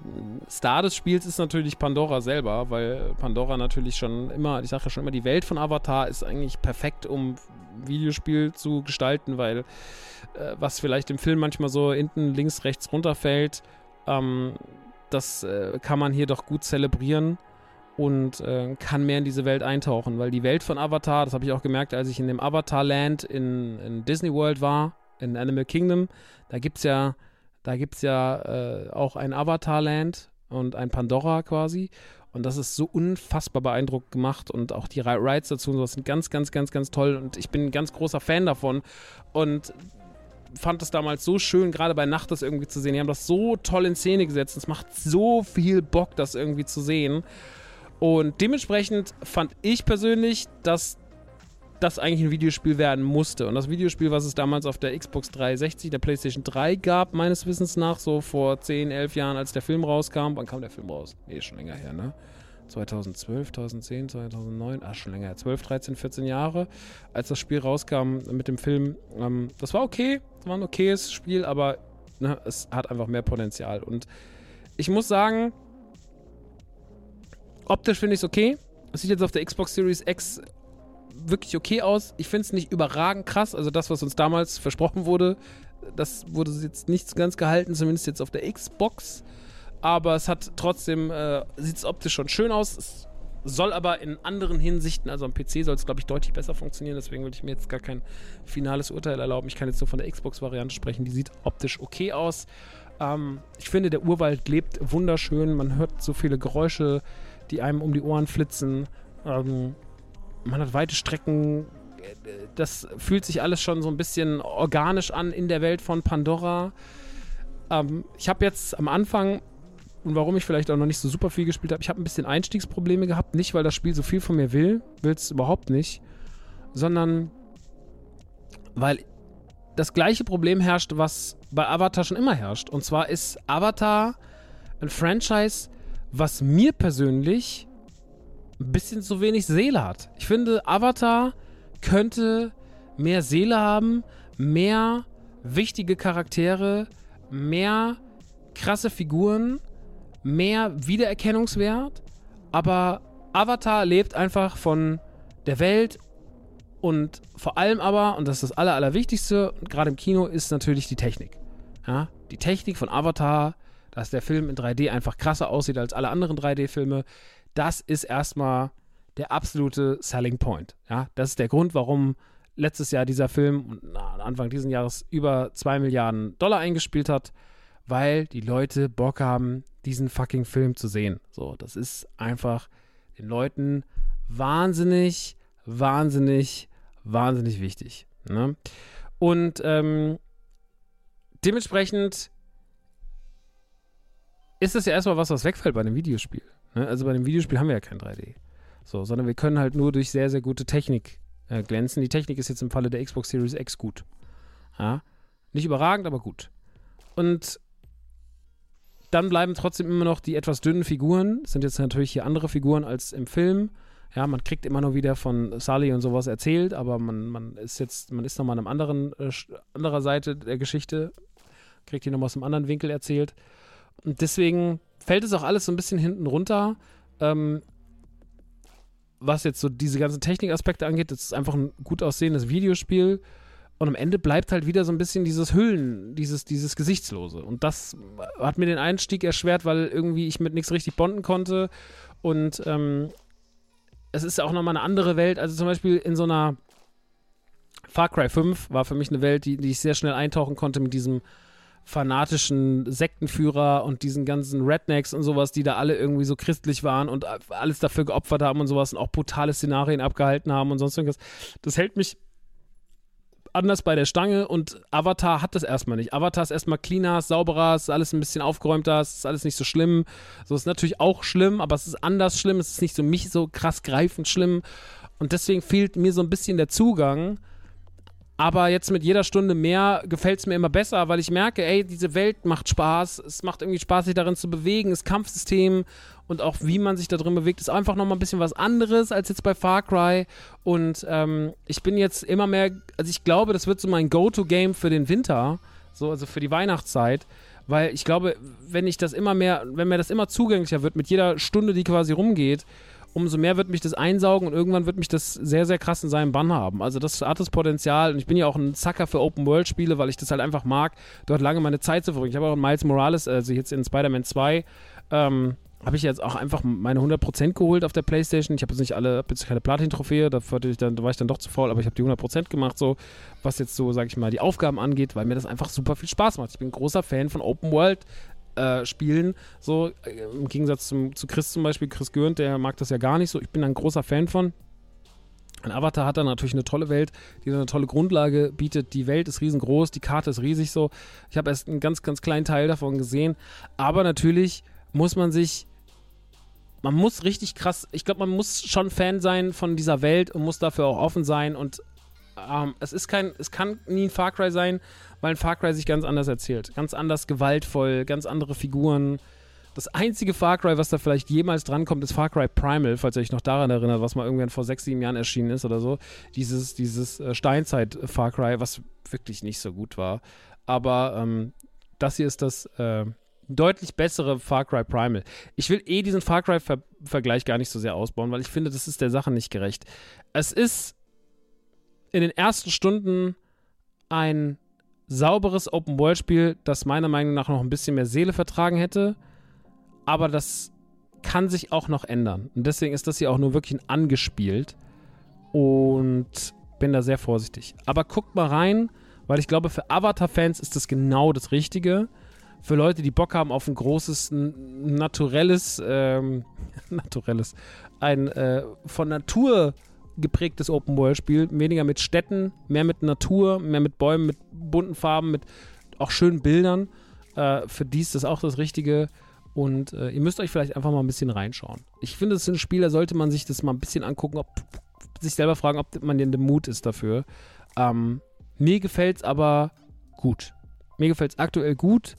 Star des Spiels ist natürlich Pandora selber, weil Pandora natürlich schon immer, ich sage ja schon immer, die Welt von Avatar ist eigentlich perfekt, um Videospiel zu gestalten, weil äh, was vielleicht im Film manchmal so hinten links, rechts runterfällt, ähm, das äh, kann man hier doch gut zelebrieren und äh, kann mehr in diese Welt eintauchen, weil die Welt von Avatar, das habe ich auch gemerkt, als ich in dem Avatar Land in, in Disney World war, in Animal Kingdom, da gibt es ja, da gibt's ja äh, auch ein Avatar Land und ein Pandora quasi. Und das ist so unfassbar beeindruckend gemacht und auch die Rides dazu und sowas sind ganz, ganz, ganz, ganz toll. Und ich bin ein ganz großer Fan davon. Und fand es damals so schön, gerade bei Nacht das irgendwie zu sehen. Die haben das so toll in Szene gesetzt. Es macht so viel Bock, das irgendwie zu sehen. Und dementsprechend fand ich persönlich, dass das eigentlich ein Videospiel werden musste. Und das Videospiel, was es damals auf der Xbox 360, der PlayStation 3 gab, meines Wissens nach, so vor 10, 11 Jahren, als der Film rauskam. Wann kam der Film raus? Nee, schon länger her, ne? 2012, 2010, 2009, ah, schon länger, 12, 13, 14 Jahre, als das Spiel rauskam mit dem Film. Ähm, das war okay, das war ein okayes Spiel, aber ne, es hat einfach mehr Potenzial. Und ich muss sagen, optisch finde ich es okay. Es sieht jetzt auf der Xbox Series X wirklich okay aus. Ich finde es nicht überragend krass. Also das, was uns damals versprochen wurde, das wurde jetzt nicht ganz gehalten, zumindest jetzt auf der Xbox aber es hat trotzdem, äh, sieht es optisch schon schön aus. Es soll aber in anderen Hinsichten, also am PC soll es, glaube ich, deutlich besser funktionieren. Deswegen würde ich mir jetzt gar kein finales Urteil erlauben. Ich kann jetzt nur von der Xbox-Variante sprechen. Die sieht optisch okay aus. Ähm, ich finde, der Urwald lebt wunderschön. Man hört so viele Geräusche, die einem um die Ohren flitzen. Ähm, man hat weite Strecken. Das fühlt sich alles schon so ein bisschen organisch an in der Welt von Pandora. Ähm, ich habe jetzt am Anfang und warum ich vielleicht auch noch nicht so super viel gespielt habe. Ich habe ein bisschen Einstiegsprobleme gehabt, nicht weil das Spiel so viel von mir will, will es überhaupt nicht, sondern weil das gleiche Problem herrscht, was bei Avatar schon immer herrscht. Und zwar ist Avatar ein Franchise, was mir persönlich ein bisschen zu wenig Seele hat. Ich finde, Avatar könnte mehr Seele haben, mehr wichtige Charaktere, mehr krasse Figuren mehr Wiedererkennungswert, aber Avatar lebt einfach von der Welt Und vor allem aber, und das ist das Aller, Allerwichtigste, gerade im Kino, ist natürlich die Technik. Ja, die Technik von Avatar, dass der Film in 3D einfach krasser aussieht als alle anderen 3D-Filme, das ist erstmal der absolute Selling Point. Ja, das ist der Grund, warum letztes Jahr dieser Film na, Anfang dieses Jahres über 2 Milliarden Dollar eingespielt hat, weil die Leute Bock haben, diesen fucking Film zu sehen. So, das ist einfach den Leuten wahnsinnig, wahnsinnig, wahnsinnig wichtig. Ne? Und ähm, dementsprechend ist es ja erstmal was, was wegfällt bei einem Videospiel. Ne? Also bei einem Videospiel haben wir ja kein 3D. So, sondern wir können halt nur durch sehr, sehr gute Technik äh, glänzen. Die Technik ist jetzt im Falle der Xbox Series X gut. Ja? Nicht überragend, aber gut. Und dann bleiben trotzdem immer noch die etwas dünnen Figuren. Das sind jetzt natürlich hier andere Figuren als im Film. Ja, man kriegt immer nur wieder von Sully und sowas erzählt, aber man, man ist jetzt, man ist nochmal an einem anderen, äh, anderer Seite der Geschichte, kriegt die nochmal aus einem anderen Winkel erzählt. Und deswegen fällt es auch alles so ein bisschen hinten runter. Ähm, was jetzt so diese ganzen Technikaspekte angeht, das ist einfach ein gut aussehendes Videospiel. Und am Ende bleibt halt wieder so ein bisschen dieses Hüllen, dieses, dieses Gesichtslose. Und das hat mir den Einstieg erschwert, weil irgendwie ich mit nichts richtig bonden konnte. Und ähm, es ist ja auch nochmal eine andere Welt. Also zum Beispiel in so einer Far Cry 5 war für mich eine Welt, die, die ich sehr schnell eintauchen konnte mit diesem fanatischen Sektenführer und diesen ganzen Rednecks und sowas, die da alle irgendwie so christlich waren und alles dafür geopfert haben und sowas und auch brutale Szenarien abgehalten haben und sonst irgendwas. Das hält mich anders bei der Stange und Avatar hat das erstmal nicht. Avatar ist erstmal cleaner, sauberer, ist alles ein bisschen aufgeräumter, ist alles nicht so schlimm. So ist natürlich auch schlimm, aber es ist anders schlimm, es ist nicht so mich so krass greifend schlimm und deswegen fehlt mir so ein bisschen der Zugang aber jetzt mit jeder Stunde mehr gefällt es mir immer besser, weil ich merke, ey, diese Welt macht Spaß. Es macht irgendwie Spaß, sich darin zu bewegen. Das Kampfsystem und auch wie man sich da drin bewegt, ist einfach nochmal ein bisschen was anderes als jetzt bei Far Cry. Und ähm, ich bin jetzt immer mehr, also ich glaube, das wird so mein Go-To-Game für den Winter, so, also für die Weihnachtszeit. Weil ich glaube, wenn ich das immer mehr, wenn mir das immer zugänglicher wird, mit jeder Stunde, die quasi rumgeht, umso mehr wird mich das einsaugen und irgendwann wird mich das sehr, sehr krass in seinem Bann haben. Also das hat das Potenzial und ich bin ja auch ein Sucker für Open-World-Spiele, weil ich das halt einfach mag, dort lange meine Zeit zu verbringen. Ich habe auch in Miles Morales, also jetzt in Spider-Man 2, ähm, habe ich jetzt auch einfach meine 100% geholt auf der Playstation. Ich habe jetzt nicht alle, habe jetzt keine Platin-Trophäe, da, war ich dann doch zu faul, aber ich habe die 100% gemacht, so was jetzt so, sage ich mal, die Aufgaben angeht, weil mir das einfach super viel Spaß macht. Ich bin großer Fan von Open World äh, spielen. So äh, im Gegensatz zum, zu Chris zum Beispiel, Chris Görnd, der mag das ja gar nicht so. Ich bin ein großer Fan von. Ein Avatar hat da natürlich eine tolle Welt, die eine tolle Grundlage bietet. Die Welt ist riesengroß, die Karte ist riesig so. Ich habe erst einen ganz, ganz kleinen Teil davon gesehen. Aber natürlich muss man sich man muss richtig krass, ich glaube, man muss schon Fan sein von dieser Welt und muss dafür auch offen sein und ähm, es ist kein, es kann nie ein Far Cry sein, weil ein Far Cry sich ganz anders erzählt. Ganz anders gewaltvoll, ganz andere Figuren. Das einzige Far Cry, was da vielleicht jemals drankommt, ist Far Cry Primal, falls ihr euch noch daran erinnert, was mal irgendwann vor sechs, sieben Jahren erschienen ist oder so. Dieses, dieses äh, Steinzeit-Far Cry, was wirklich nicht so gut war. Aber ähm, das hier ist das äh, deutlich bessere Far Cry Primal. Ich will eh diesen Far Cry-Vergleich gar nicht so sehr ausbauen, weil ich finde, das ist der Sache nicht gerecht. Es ist in den ersten Stunden ein sauberes Open-World-Spiel, das meiner Meinung nach noch ein bisschen mehr Seele vertragen hätte. Aber das kann sich auch noch ändern. Und deswegen ist das hier auch nur wirklich angespielt. Und bin da sehr vorsichtig. Aber guckt mal rein, weil ich glaube, für Avatar-Fans ist das genau das Richtige. Für Leute, die Bock haben auf ein großes, naturelles, ähm, naturelles, ein äh, von Natur geprägtes Open-World-Spiel. Weniger mit Städten, mehr mit Natur, mehr mit Bäumen, mit bunten Farben, mit auch schönen Bildern. Äh, für die ist das auch das Richtige. Und äh, ihr müsst euch vielleicht einfach mal ein bisschen reinschauen. Ich finde, es ist ein Spiel, da sollte man sich das mal ein bisschen angucken, ob sich selber fragen, ob man in dem Mut ist dafür. Ähm, mir gefällt es aber gut. Mir gefällt es aktuell gut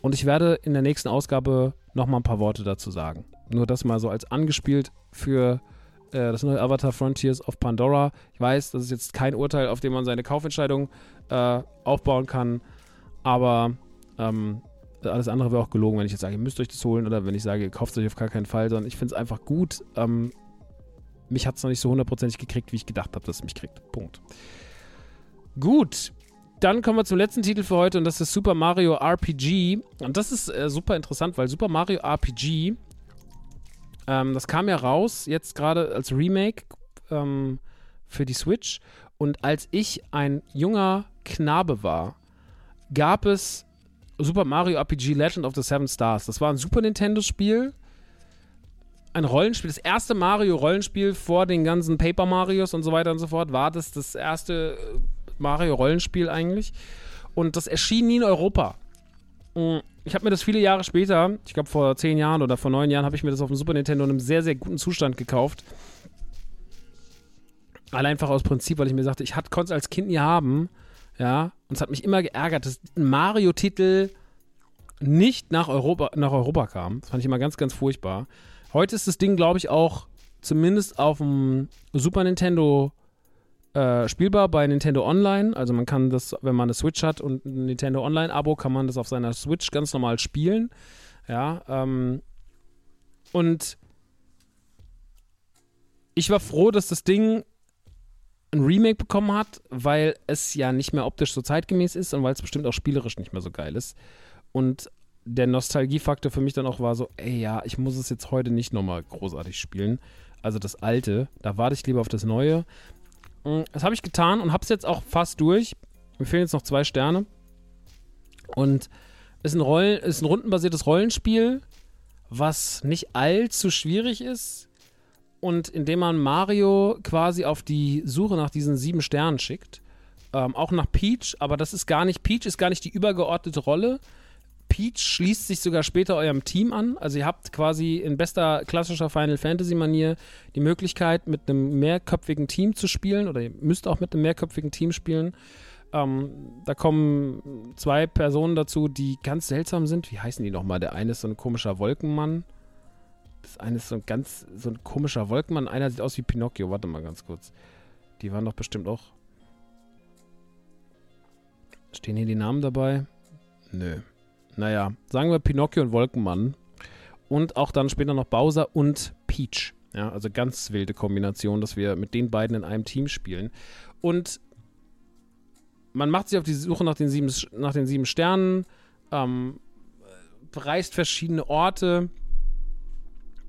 und ich werde in der nächsten Ausgabe nochmal ein paar Worte dazu sagen. Nur das mal so als angespielt für äh, das neue Avatar Frontiers of Pandora. Ich weiß, das ist jetzt kein Urteil, auf dem man seine Kaufentscheidung äh, aufbauen kann, aber ähm, alles andere wäre auch gelogen, wenn ich jetzt sage, ihr müsst euch das holen oder wenn ich sage, ihr kauft es euch auf gar keinen Fall, sondern ich finde es einfach gut. Ähm, mich hat es noch nicht so hundertprozentig gekriegt, wie ich gedacht habe, dass es mich kriegt. Punkt. Gut, dann kommen wir zum letzten Titel für heute und das ist Super Mario RPG. Und das ist äh, super interessant, weil Super Mario RPG, ähm, das kam ja raus, jetzt gerade als Remake ähm, für die Switch. Und als ich ein junger Knabe war, gab es Super Mario RPG Legend of the Seven Stars. Das war ein Super Nintendo-Spiel. Ein Rollenspiel, das erste Mario-Rollenspiel vor den ganzen Paper Marios und so weiter und so fort, war das das erste äh, Mario-Rollenspiel eigentlich. Und das erschien nie in Europa. Ich habe mir das viele Jahre später, ich glaube vor zehn Jahren oder vor neun Jahren, habe ich mir das auf dem Super Nintendo in einem sehr, sehr guten Zustand gekauft. Allein einfach aus Prinzip, weil ich mir sagte, ich konnte es als Kind nie haben. Ja, und es hat mich immer geärgert, dass ein Mario-Titel nicht nach Europa, nach Europa kam. Das fand ich immer ganz, ganz furchtbar. Heute ist das Ding, glaube ich, auch zumindest auf dem Super Nintendo äh, spielbar bei Nintendo Online. Also man kann das, wenn man eine Switch hat und ein Nintendo Online-Abo, kann man das auf seiner Switch ganz normal spielen. Ja, ähm, und ich war froh, dass das Ding ein Remake bekommen hat, weil es ja nicht mehr optisch so zeitgemäß ist und weil es bestimmt auch spielerisch nicht mehr so geil ist. Und der Nostalgiefaktor für mich dann auch war so, ey ja, ich muss es jetzt heute nicht nochmal großartig spielen. Also das alte, da warte ich lieber auf das neue. Mm, das habe ich getan und habe es jetzt auch fast durch. Mir fehlen jetzt noch zwei Sterne. Und ist ist ein rundenbasiertes Rollenspiel, was nicht allzu schwierig ist und indem man Mario quasi auf die Suche nach diesen sieben Sternen schickt. Ähm, auch nach Peach, aber das ist gar nicht, Peach ist gar nicht die übergeordnete Rolle. Peach schließt sich sogar später eurem Team an. Also ihr habt quasi in bester klassischer Final Fantasy Manier die Möglichkeit, mit einem mehrköpfigen Team zu spielen oder ihr müsst auch mit einem mehrköpfigen Team spielen. Ähm, da kommen zwei Personen dazu, die ganz seltsam sind. Wie heißen die nochmal? Der eine ist so ein komischer Wolkenmann. Das eine ist so ein ganz, so ein komischer Wolkenmann. Einer sieht aus wie Pinocchio. Warte mal ganz kurz. Die waren doch bestimmt auch. Stehen hier die Namen dabei? Nö. Naja, sagen wir Pinocchio und Wolkenmann. Und auch dann später noch Bowser und Peach. Ja, also ganz wilde Kombination, dass wir mit den beiden in einem Team spielen. Und man macht sich auf die Suche nach den sieben, nach den sieben Sternen, ähm, bereist verschiedene Orte,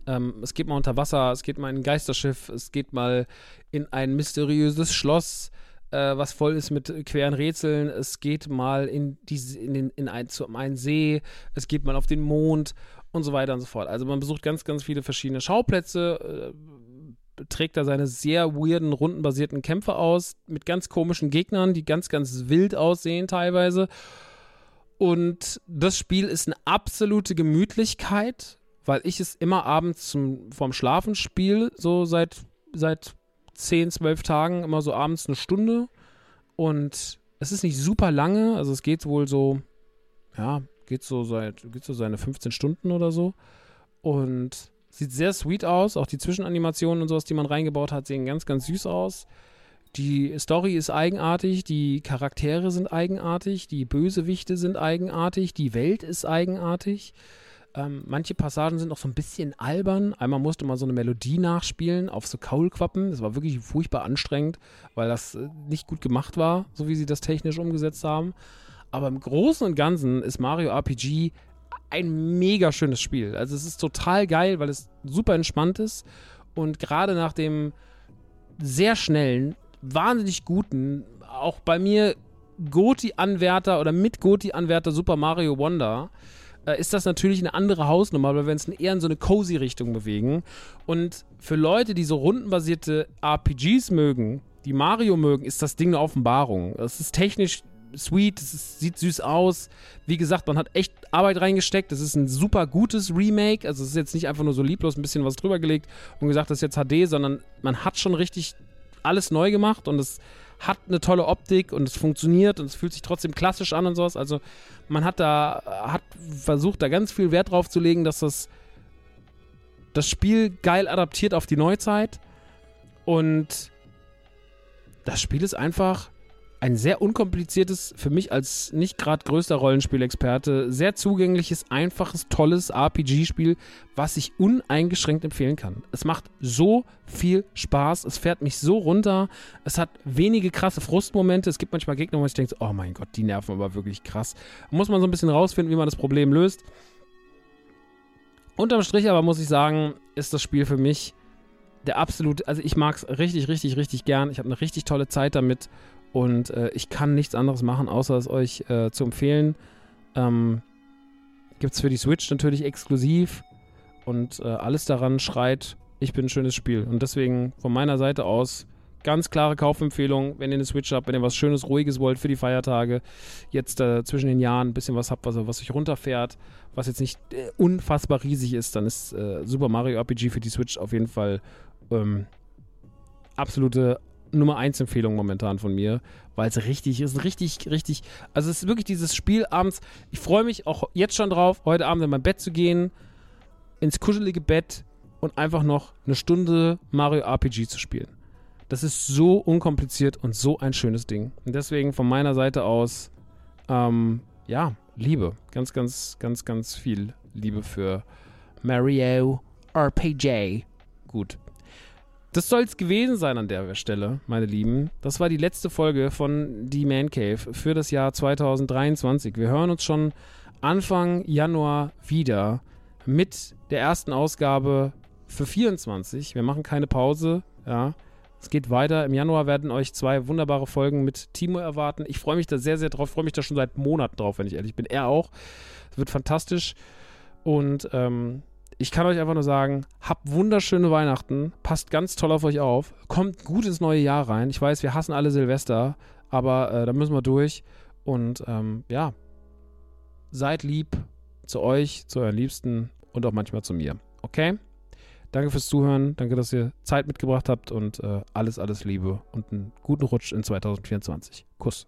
ähm, es geht mal unter Wasser, es geht mal in ein Geisterschiff, es geht mal in ein mysteriöses Schloss, äh, was voll ist mit queren Rätseln. Es geht mal in, diese, in, den, in ein, zu einen See, es geht mal auf den Mond und so weiter und so fort. Also man besucht ganz, ganz viele verschiedene Schauplätze, äh, trägt da seine sehr weirden, rundenbasierten Kämpfe aus, mit ganz komischen Gegnern, die ganz, ganz wild aussehen teilweise. Und das Spiel ist eine absolute Gemütlichkeit weil ich es immer abends zum, vorm Schlafen spiele, so seit, seit 10, 12 Tagen, immer so abends eine Stunde. Und es ist nicht super lange, also es geht wohl so, ja, geht so seit, geht so seine 15 Stunden oder so. Und sieht sehr sweet aus. Auch die Zwischenanimationen und sowas, die man reingebaut hat, sehen ganz, ganz süß aus. Die Story ist eigenartig, die Charaktere sind eigenartig, die Bösewichte sind eigenartig, die Welt ist eigenartig. Ähm, manche Passagen sind auch so ein bisschen albern. Einmal musste man so eine Melodie nachspielen auf so Kaulquappen. Das war wirklich furchtbar anstrengend, weil das äh, nicht gut gemacht war, so wie sie das technisch umgesetzt haben. Aber im Großen und Ganzen ist Mario RPG ein mega schönes Spiel. Also es ist total geil, weil es super entspannt ist und gerade nach dem sehr schnellen, wahnsinnig guten, auch bei mir Goti-Anwärter oder mit Goti-Anwärter Super Mario Wonder äh, ist das natürlich eine andere Hausnummer, weil wir uns eher in so eine cozy Richtung bewegen. Und für Leute, die so rundenbasierte RPGs mögen, die Mario mögen, ist das Ding eine Offenbarung. Es ist technisch sweet, es ist, sieht süß aus. Wie gesagt, man hat echt Arbeit reingesteckt. Es ist ein super gutes Remake. Also es ist jetzt nicht einfach nur so lieblos ein bisschen was drüber gelegt und gesagt, das ist jetzt HD, sondern man hat schon richtig alles neu gemacht und es hat eine tolle Optik und es funktioniert und es fühlt sich trotzdem klassisch an und sowas. Also man hat da, hat versucht, da ganz viel Wert drauf zu legen, dass das das Spiel geil adaptiert auf die Neuzeit. Und das Spiel ist einfach ein sehr unkompliziertes, für mich als nicht gerade größter Rollenspielexperte, sehr zugängliches, einfaches, tolles RPG-Spiel, was ich uneingeschränkt empfehlen kann. Es macht so viel Spaß, es fährt mich so runter, es hat wenige krasse Frustmomente, es gibt manchmal Gegner, wo ich denke, oh mein Gott, die nerven aber wirklich krass. Muss man so ein bisschen rausfinden, wie man das Problem löst. Unterm Strich aber muss ich sagen, ist das Spiel für mich der absolute, also ich mag es richtig, richtig, richtig gern. Ich habe eine richtig tolle Zeit damit und äh, ich kann nichts anderes machen, außer es euch äh, zu empfehlen. Ähm, Gibt es für die Switch natürlich exklusiv und äh, alles daran schreit, ich bin ein schönes Spiel. Und deswegen von meiner Seite aus ganz klare Kaufempfehlung, wenn ihr eine Switch habt, wenn ihr was Schönes, Ruhiges wollt für die Feiertage, jetzt äh, zwischen den Jahren ein bisschen was habt, was, was euch runterfährt, was jetzt nicht äh, unfassbar riesig ist, dann ist äh, Super Mario RPG für die Switch auf jeden Fall ähm, absolute Nummer 1 Empfehlung momentan von mir, weil es richtig ist, richtig, richtig, also es ist wirklich dieses Spiel abends, ich freue mich auch jetzt schon drauf, heute Abend in mein Bett zu gehen, ins kuschelige Bett und einfach noch eine Stunde Mario RPG zu spielen. Das ist so unkompliziert und so ein schönes Ding. Und deswegen von meiner Seite aus, ähm, ja, Liebe. Ganz, ganz, ganz, ganz viel Liebe für Mario RPG. Gut. Das soll es gewesen sein an der Stelle, meine Lieben. Das war die letzte Folge von The Man Cave für das Jahr 2023. Wir hören uns schon Anfang Januar wieder mit der ersten Ausgabe für 24. Wir machen keine Pause, ja. Es geht weiter. Im Januar werden euch zwei wunderbare Folgen mit Timo erwarten. Ich freue mich da sehr, sehr drauf. Ich freue mich da schon seit Monaten drauf, wenn ich ehrlich bin. Er auch. Es wird fantastisch. Und ähm, ich kann euch einfach nur sagen, habt wunderschöne Weihnachten, passt ganz toll auf euch auf, kommt gut ins neue Jahr rein. Ich weiß, wir hassen alle Silvester, aber äh, da müssen wir durch. Und ähm, ja, seid lieb zu euch, zu euren Liebsten und auch manchmal zu mir. Okay? Danke fürs Zuhören, danke, dass ihr Zeit mitgebracht habt und äh, alles, alles Liebe und einen guten Rutsch in 2024. Kuss.